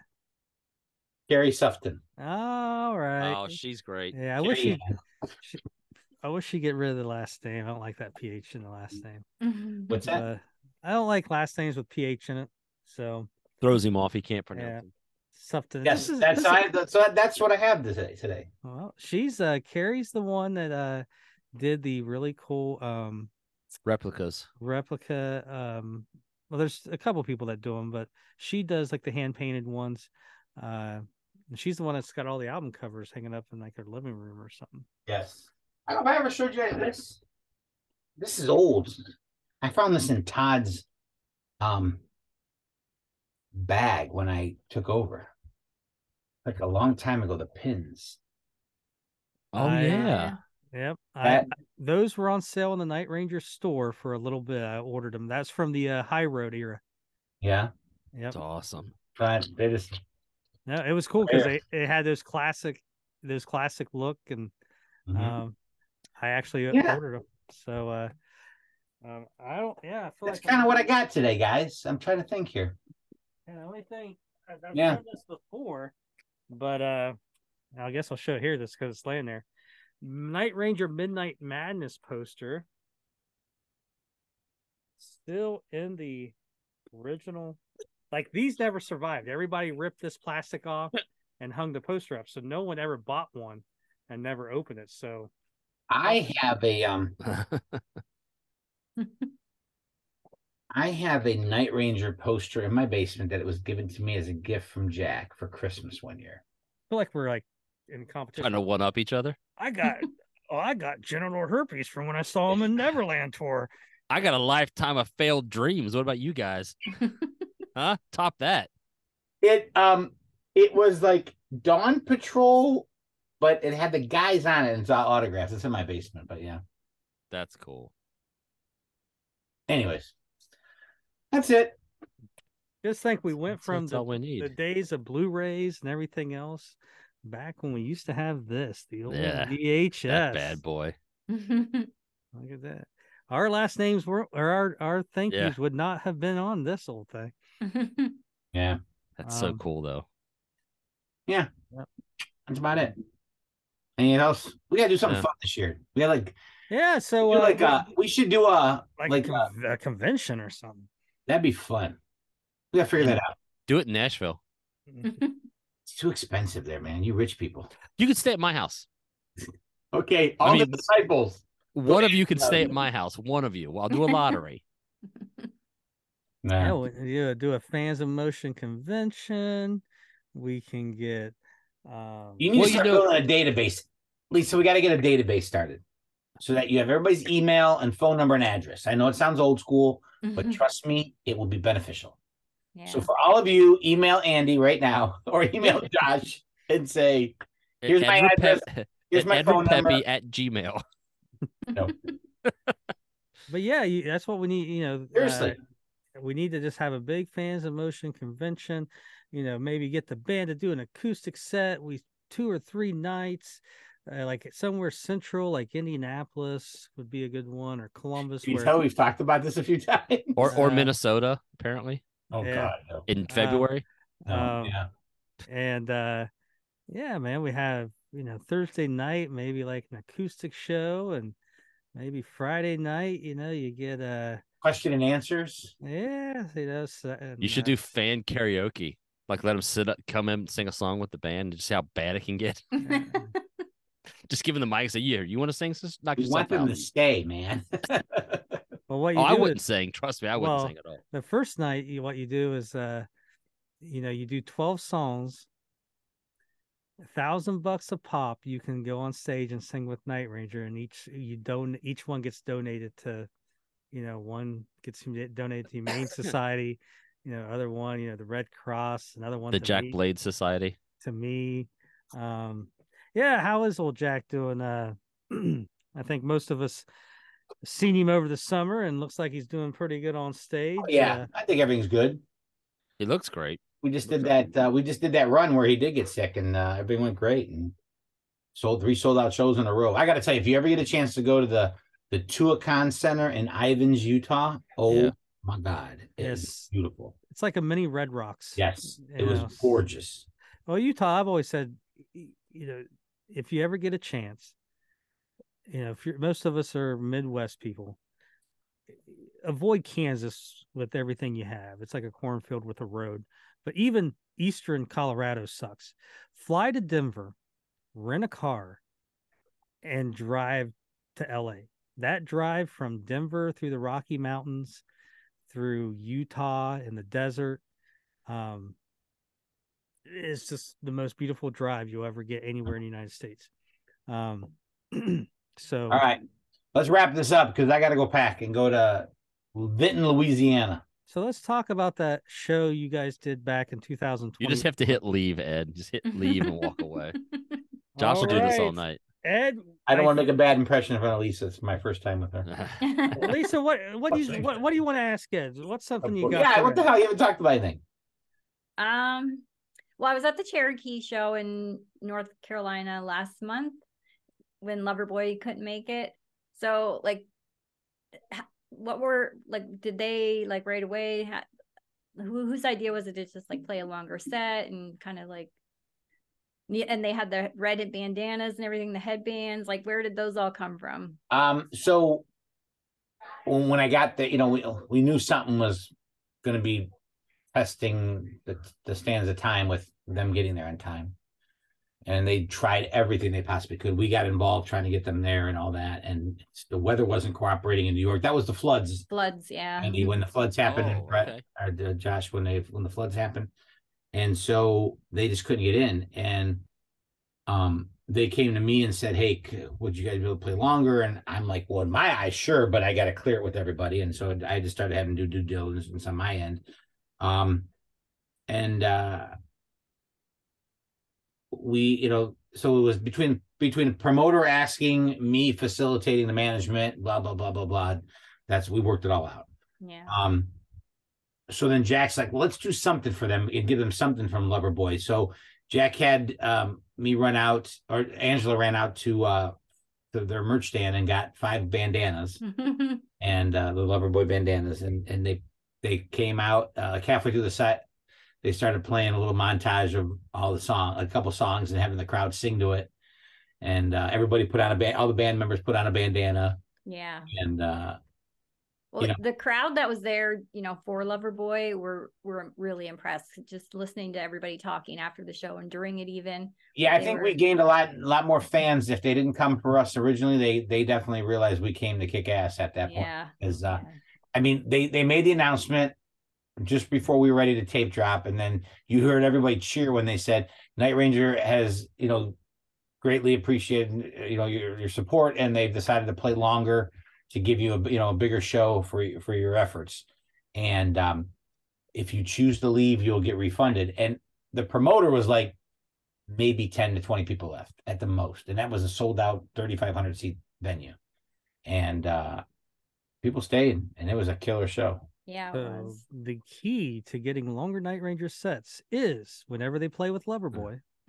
Gary Sufton. All right. Oh, she's great. yeah, I wish she, she. I wish she get rid of the last name. I don't like that ph in the last name. What's that? Uh, I don't like last names with ph in it. So Throws him off. He can't pronounce Yeah. it. something. Yes, is- that's I, is- that's what that's what I have today. Today. Well, she's uh Carrie's the one that uh did the really cool um Replicas. replica um well there's a couple people that do them but she does like the hand painted ones uh and she's the one that's got all the album covers hanging up in like her living room or something Yes. I don't know if I ever showed you guys this. This is old. I found this in Todd's um bag when I took over. Like a long time ago, the pins. Oh I- yeah. Yep I, those were on sale in the night ranger store for a little bit i ordered them that's from the uh, high road era yeah. yep That's awesome. But they just no it was cool because Rare. it had those classic those classic look and Mhm. um i actually Yeah. ordered them so uh um, I don't. Yeah, I feel that's like kind of what I got today, guys. I'm trying to think here. Yeah, the only thing I've, I've Yeah. done this before, but uh, I guess I'll show it here. This because it's laying there. Night Ranger Midnight Madness poster, still in the original. Like these never survived. Everybody ripped this plastic off <laughs> and hung the poster up, so no one ever bought one and never opened it. So I have a um <laughs> I have a Night Ranger poster in my basement that it was given to me as a gift from Jack for Christmas one year. I feel like we're like in competition. Trying to one up each other. I got <laughs> oh, I got genital herpes from when I saw him in <laughs> Neverland tour. I got a lifetime of failed dreams. What about you guys? <laughs> huh? Top that. It um it was like Dawn Patrol, but it had the guys on it and saw autographs. It's in my basement, but yeah. That's cool. Anyways, that's it. Just think we went That's- from the, we the days of Blu-rays and everything else back when we used to have this, the old Yeah, VHS. That bad boy. <laughs> Look at that. Our last names were or our our thank Yeah. yous would not have been on this old thing. <laughs> Yeah, That's so Um, cool though. Yeah. That's about it. Anything else? We gotta do something Yeah. fun this year. We got like Yeah, so do uh, like uh we should do a like, like, a, uh, a convention or something. that'd be fun. We gotta figure that out. Do it in Nashville. <laughs> It's too expensive there, man. You rich people. You could stay at my house. Okay, I all mean- the disciples. One of you can stay at my house. One of you. I'll do a <laughs> lottery. Nah. Yeah, we, yeah, do a fans of motion convention. We can get um You need Well, to you start know- building a database. Lisa, we got to get a database started so that you have everybody's email and phone number and address. I know it sounds old school, but trust me, it will be beneficial. Yeah. So for all of you, email Andy right now <laughs> or email <laughs> Josh and say, Here's my address. Pep- <laughs> here's my Edward phone number. At Gmail. but yeah, you, that's what we need, you know. uh, we need to just have a big fans of motion convention you know maybe get the band to do an acoustic set we two or three nights uh, like somewhere central like indianapolis would be a good one or columbus You where tell we've talked about this a few times. Or or Uh, Minnesota, apparently. Oh yeah. God, no. In February. No, um, yeah. and uh yeah man we have you know thursday night maybe like an acoustic show and maybe friday night you know you get a Question and answers. yeah you know so, you should do fan karaoke. Like let them sit up, come in, sing a song with the band, and just see how bad it can get. <laughs> Just give them the mic and say, "Yeah, you want to sing? Just knock We yourself want them out." to stay, man. <laughs> well what you Oh, I wouldn't is- sing. Trust me, I wouldn't Well, sing at all. the first night you, what you do is uh you know you do 12 songs a thousand bucks a pop you can go on stage and sing with night ranger and each you don't each one gets donated to you know one gets donated to humane society you know other one you know the red cross another one The to Jack me, Blade Society. to me um yeah how is old jack doing uh <clears throat> i think most of us seen him over the summer and looks like he's doing pretty good on stage yeah, uh, I think everything's good. He looks great. We just did that. Uh, we just did that run where he did get sick, and uh, everything went great. And sold three sold out shows in a row. I got to tell you, if you ever get a chance to go to the the Tuacahn Center in Ivins, Utah, oh Yeah. my God, it's Yes. beautiful. It's like a mini Red Rocks. Yes, it you was know. gorgeous. Well, Utah, I've always said, you know, if you ever get a chance, you know, if you're most of us are Midwest people, avoid Kansas with everything you have. It's like a cornfield with a road. But even eastern Colorado sucks. Fly to Denver, rent a car, and drive to LA. That drive from Denver through the Rocky Mountains, through Utah in the desert, um, it's just the most beautiful drive you'll ever get anywhere in the United States. Um, <clears throat> so All right, let's wrap this up because I got to go pack and go to Vinton, Louisiana. so let's talk about that show you guys did back in 2020. You just have to hit leave, Ed. Just hit leave and walk away. <laughs> Josh will do this all night. Ed, I don't want to make a bad impression in front of Lisa. It's my first time with her. <laughs> <laughs> Lisa, what what do you What's what, that? what do you want to ask Ed? What's something you got? yeah, what the hell? You haven't talked about anything. Um, well, I was at the Cherokee show in North Carolina last month when Loverboy couldn't make it. So, like, what were like? Did they like right away? Ha- who whose idea was it to just like play a longer set and kind of like? And they had the red bandanas and everything, the headbands. Like, where did those all come from? Um, so when, when I got the, you know, we, we knew something was going to be testing the, the stands of time with them getting there on time. And they tried everything they possibly could. We got involved trying to get them there and all that. And the weather wasn't cooperating in New York. That was the floods. Floods, yeah. And when the floods happened, and Oh, Brett, okay. or uh, Josh, when they when the floods happened, and so they just couldn't get in. And um, they came to me and said, "Hey, would you guys be able to play longer?" And I'm like, "Well, in my eyes, sure, but I got to clear it with everybody." And so I just started having to do due diligence on my end. Um, and uh, we, you know, so it was between between promoter asking me facilitating the management, blah blah blah blah blah. That's we worked it all out. yeah. Um, so then Jack's like, well, let's do something for them and give them something from Loverboy. So Jack had um, me run out, or Angela ran out to uh, to their merch stand and got five bandanas <laughs> and uh, the Loverboy bandanas, and and they they came out uh, halfway through the set. They started playing a little montage of all the song, a couple songs, and having the crowd sing to it. And uh, everybody put on a band. All the band members put on a bandana, yeah. and uh, Well, know. the crowd that was there, you know, for Loverboy were were really impressed. Just listening to everybody talking after the show and during it, even. Yeah, I think were- we gained a lot, lot more fans. If they didn't come for us originally, they they definitely realized we came to kick ass at that point. Yeah. Because uh, yeah. I mean, they they made the announcement just before we were ready to tape drop, and then you heard everybody cheer when they said Night Ranger has you know greatly appreciated you know your your support, and they've decided to play longer to give you a you know a bigger show for for your efforts. And um, if you choose to leave, you'll get refunded. And the promoter was like maybe 10 to 20 people left at the most and that was a sold out 3500 seat venue and uh people stayed and it was a killer show Yeah, it So was. the key to getting longer Night Ranger sets is whenever they play with Loverboy. <laughs>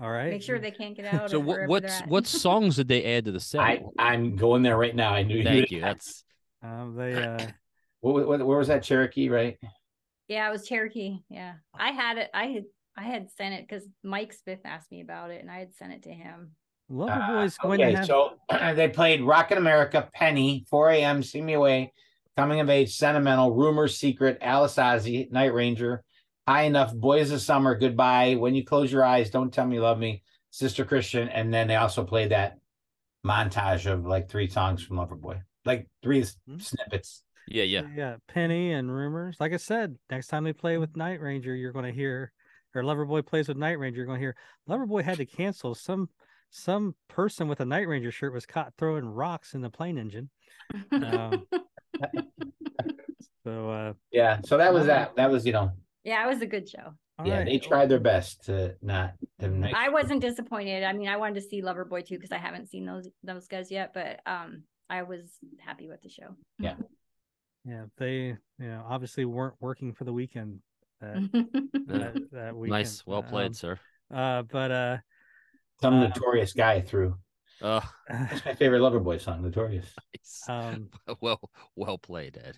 All right. Make sure they can't get out. So what what's what songs did they add to the <laughs> set? i i'm going there right now i knew Thank you you. That's Um, they uh, <laughs> what, what, where was that cherokee right Yeah, it was Cherokee. Yeah, I had it. I had I had sent it because Mike Smith asked me about it, and I had sent it to him. Loverboy's Uh, going to okay have. so <clears throat> they played rockin' america penny 4 a.m see me away coming of age sentimental rumor secret alice ozzy night ranger high enough boys of summer goodbye when you close your eyes don't tell me you love me sister christian and then they also played that montage of like three songs from loverboy like three s- Hmm. snippets yeah, yeah. Yeah, Penny and Rumors. Like I said, next time they play with Night Ranger, you're going to hear, or Loverboy plays with Night Ranger, you're going to hear Loverboy had to cancel. Some some person with a Night Ranger shirt was caught throwing rocks in the plane engine. <laughs> Um, <laughs> So, uh, yeah so that was that that was you know yeah, it was a good show. yeah right. they tried their best to not to make I wasn't disappointed. I mean, I wanted to see Loverboy too because I haven't seen those those guys yet, but um, I was happy with the show. Yeah. <laughs> Yeah, they you know obviously weren't working for the weekend. That, Yeah. <laughs> that, that weekend. Nice. Well played, Um, sir. uh, but uh, some uh, notorious guy threw Uh, <laughs> that's my favorite loverboy song notorious. Nice. um, <laughs> well, well played, Ed.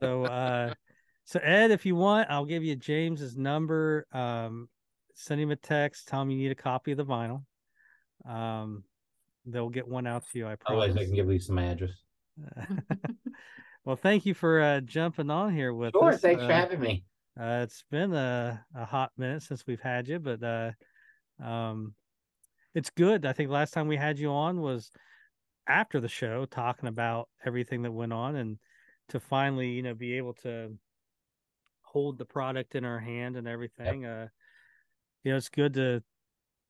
so uh <laughs> so ed if you want i'll give you james's number. Um send him a text. Tell him you need a copy of the vinyl. Um they'll get one out to you i otherwise promise. i can give lisa my address. Well thank you for uh jumping on here with sure us. thanks uh, for having me. uh, it's been a, a hot minute since we've had you but uh um it's good i think last time we had you on was after the show talking about everything that went on and to finally you know be able to hold the product in our hand and everything uh you know it's good to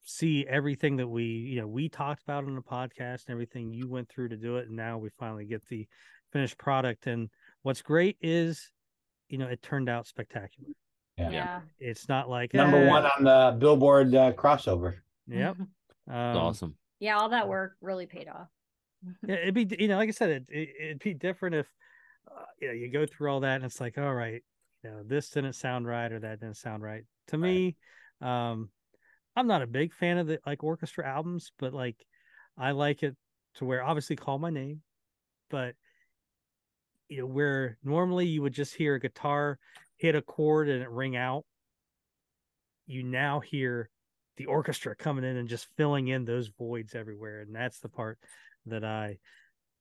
see everything that we you know we talked about on the podcast and everything you went through to do it and now we finally get the finished product and what's great is you know it turned out spectacular Yeah. yeah. it's not like number eh, one on the billboard uh, crossover yep. It's um, awesome. Yeah, all that work really paid off. yeah, it'd be you know like i said it, it, it'd be different if uh, you know you go through all that and it's like all right you know this didn't sound right or that didn't sound right to me um i'm not a big fan of the like orchestra albums but like i like it to where obviously call my name but you know where normally you would just hear a guitar hit a chord and it ring out you now hear the orchestra coming in and just filling in those voids everywhere and that's the part that i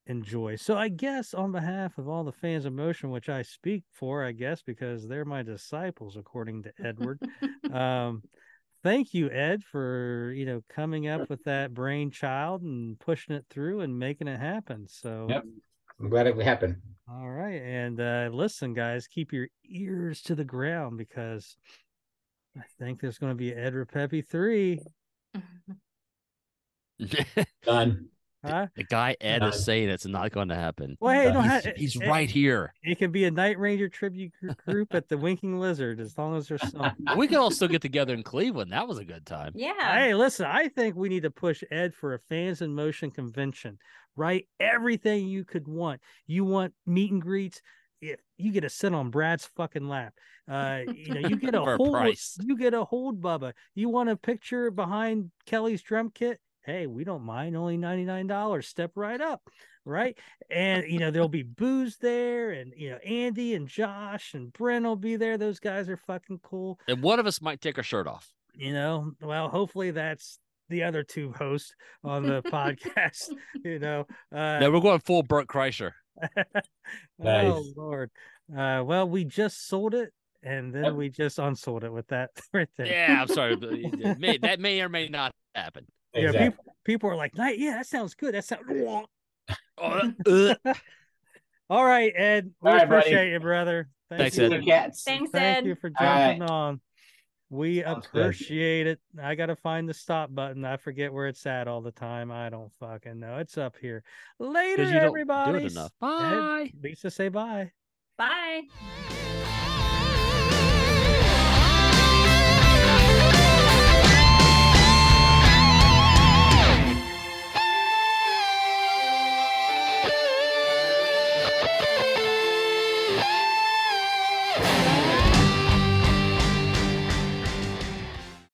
enjoy so i guess on behalf of all the fans of motion which i speak for i guess because they're my disciples according to edward <laughs> um thank you ed for you know coming up with that brainchild and pushing it through and making it happen so Yep. i'm glad it happened all right. And uh, listen, guys, keep your ears to the ground because I think there's going to be Ed Ripepi 3. <laughs> Done. Huh? the guy Ed Done. is saying it's not going to happen. Well, hey, He's, have, he's it- right here. It can be a Night Ranger tribute group at the Winking Lizard as long as there's <laughs> some. We can all still get together in Cleveland. That was a good time. Yeah. Hey, listen, I think we need to push Ed for a fans in motion convention, right? Everything you could want. You want meet and greets. You get to sit on Brad's fucking lap, uh, you know, you <laughs> get a a hold, price. you get a hold, Bubba. You want a picture behind Kelly's drum kit? Hey, we don't mind. Only ninety nine dollars. Step right up, right? And you know there'll be booze there, and you know Andy and Josh and Brent will be there. Those guys are fucking cool And one of us might take our shirt off. you know well hopefully that's the other two hosts on the <laughs> podcast you know uh no, we're going full Bert Kreischer. <laughs> oh lord uh well we just sold it and then Yep. we just unsold it with that <laughs> right there Yeah, I'm sorry. but <laughs> may, that may or may not happen. yeah people, people are like yeah that sounds good that sounds Oh, uh, all right ed we All right, buddy. appreciate you brother Thank Thanks, you. Ed. See you, cats. Thanks, thank Ed. you for All right. jumping on we Sounds good. appreciate it. I gotta find the stop button. I forget where it's at all the time. I don't fucking know. It's up here. Later, because you don't everybody. do it. Bye. Lisa, say bye. Bye.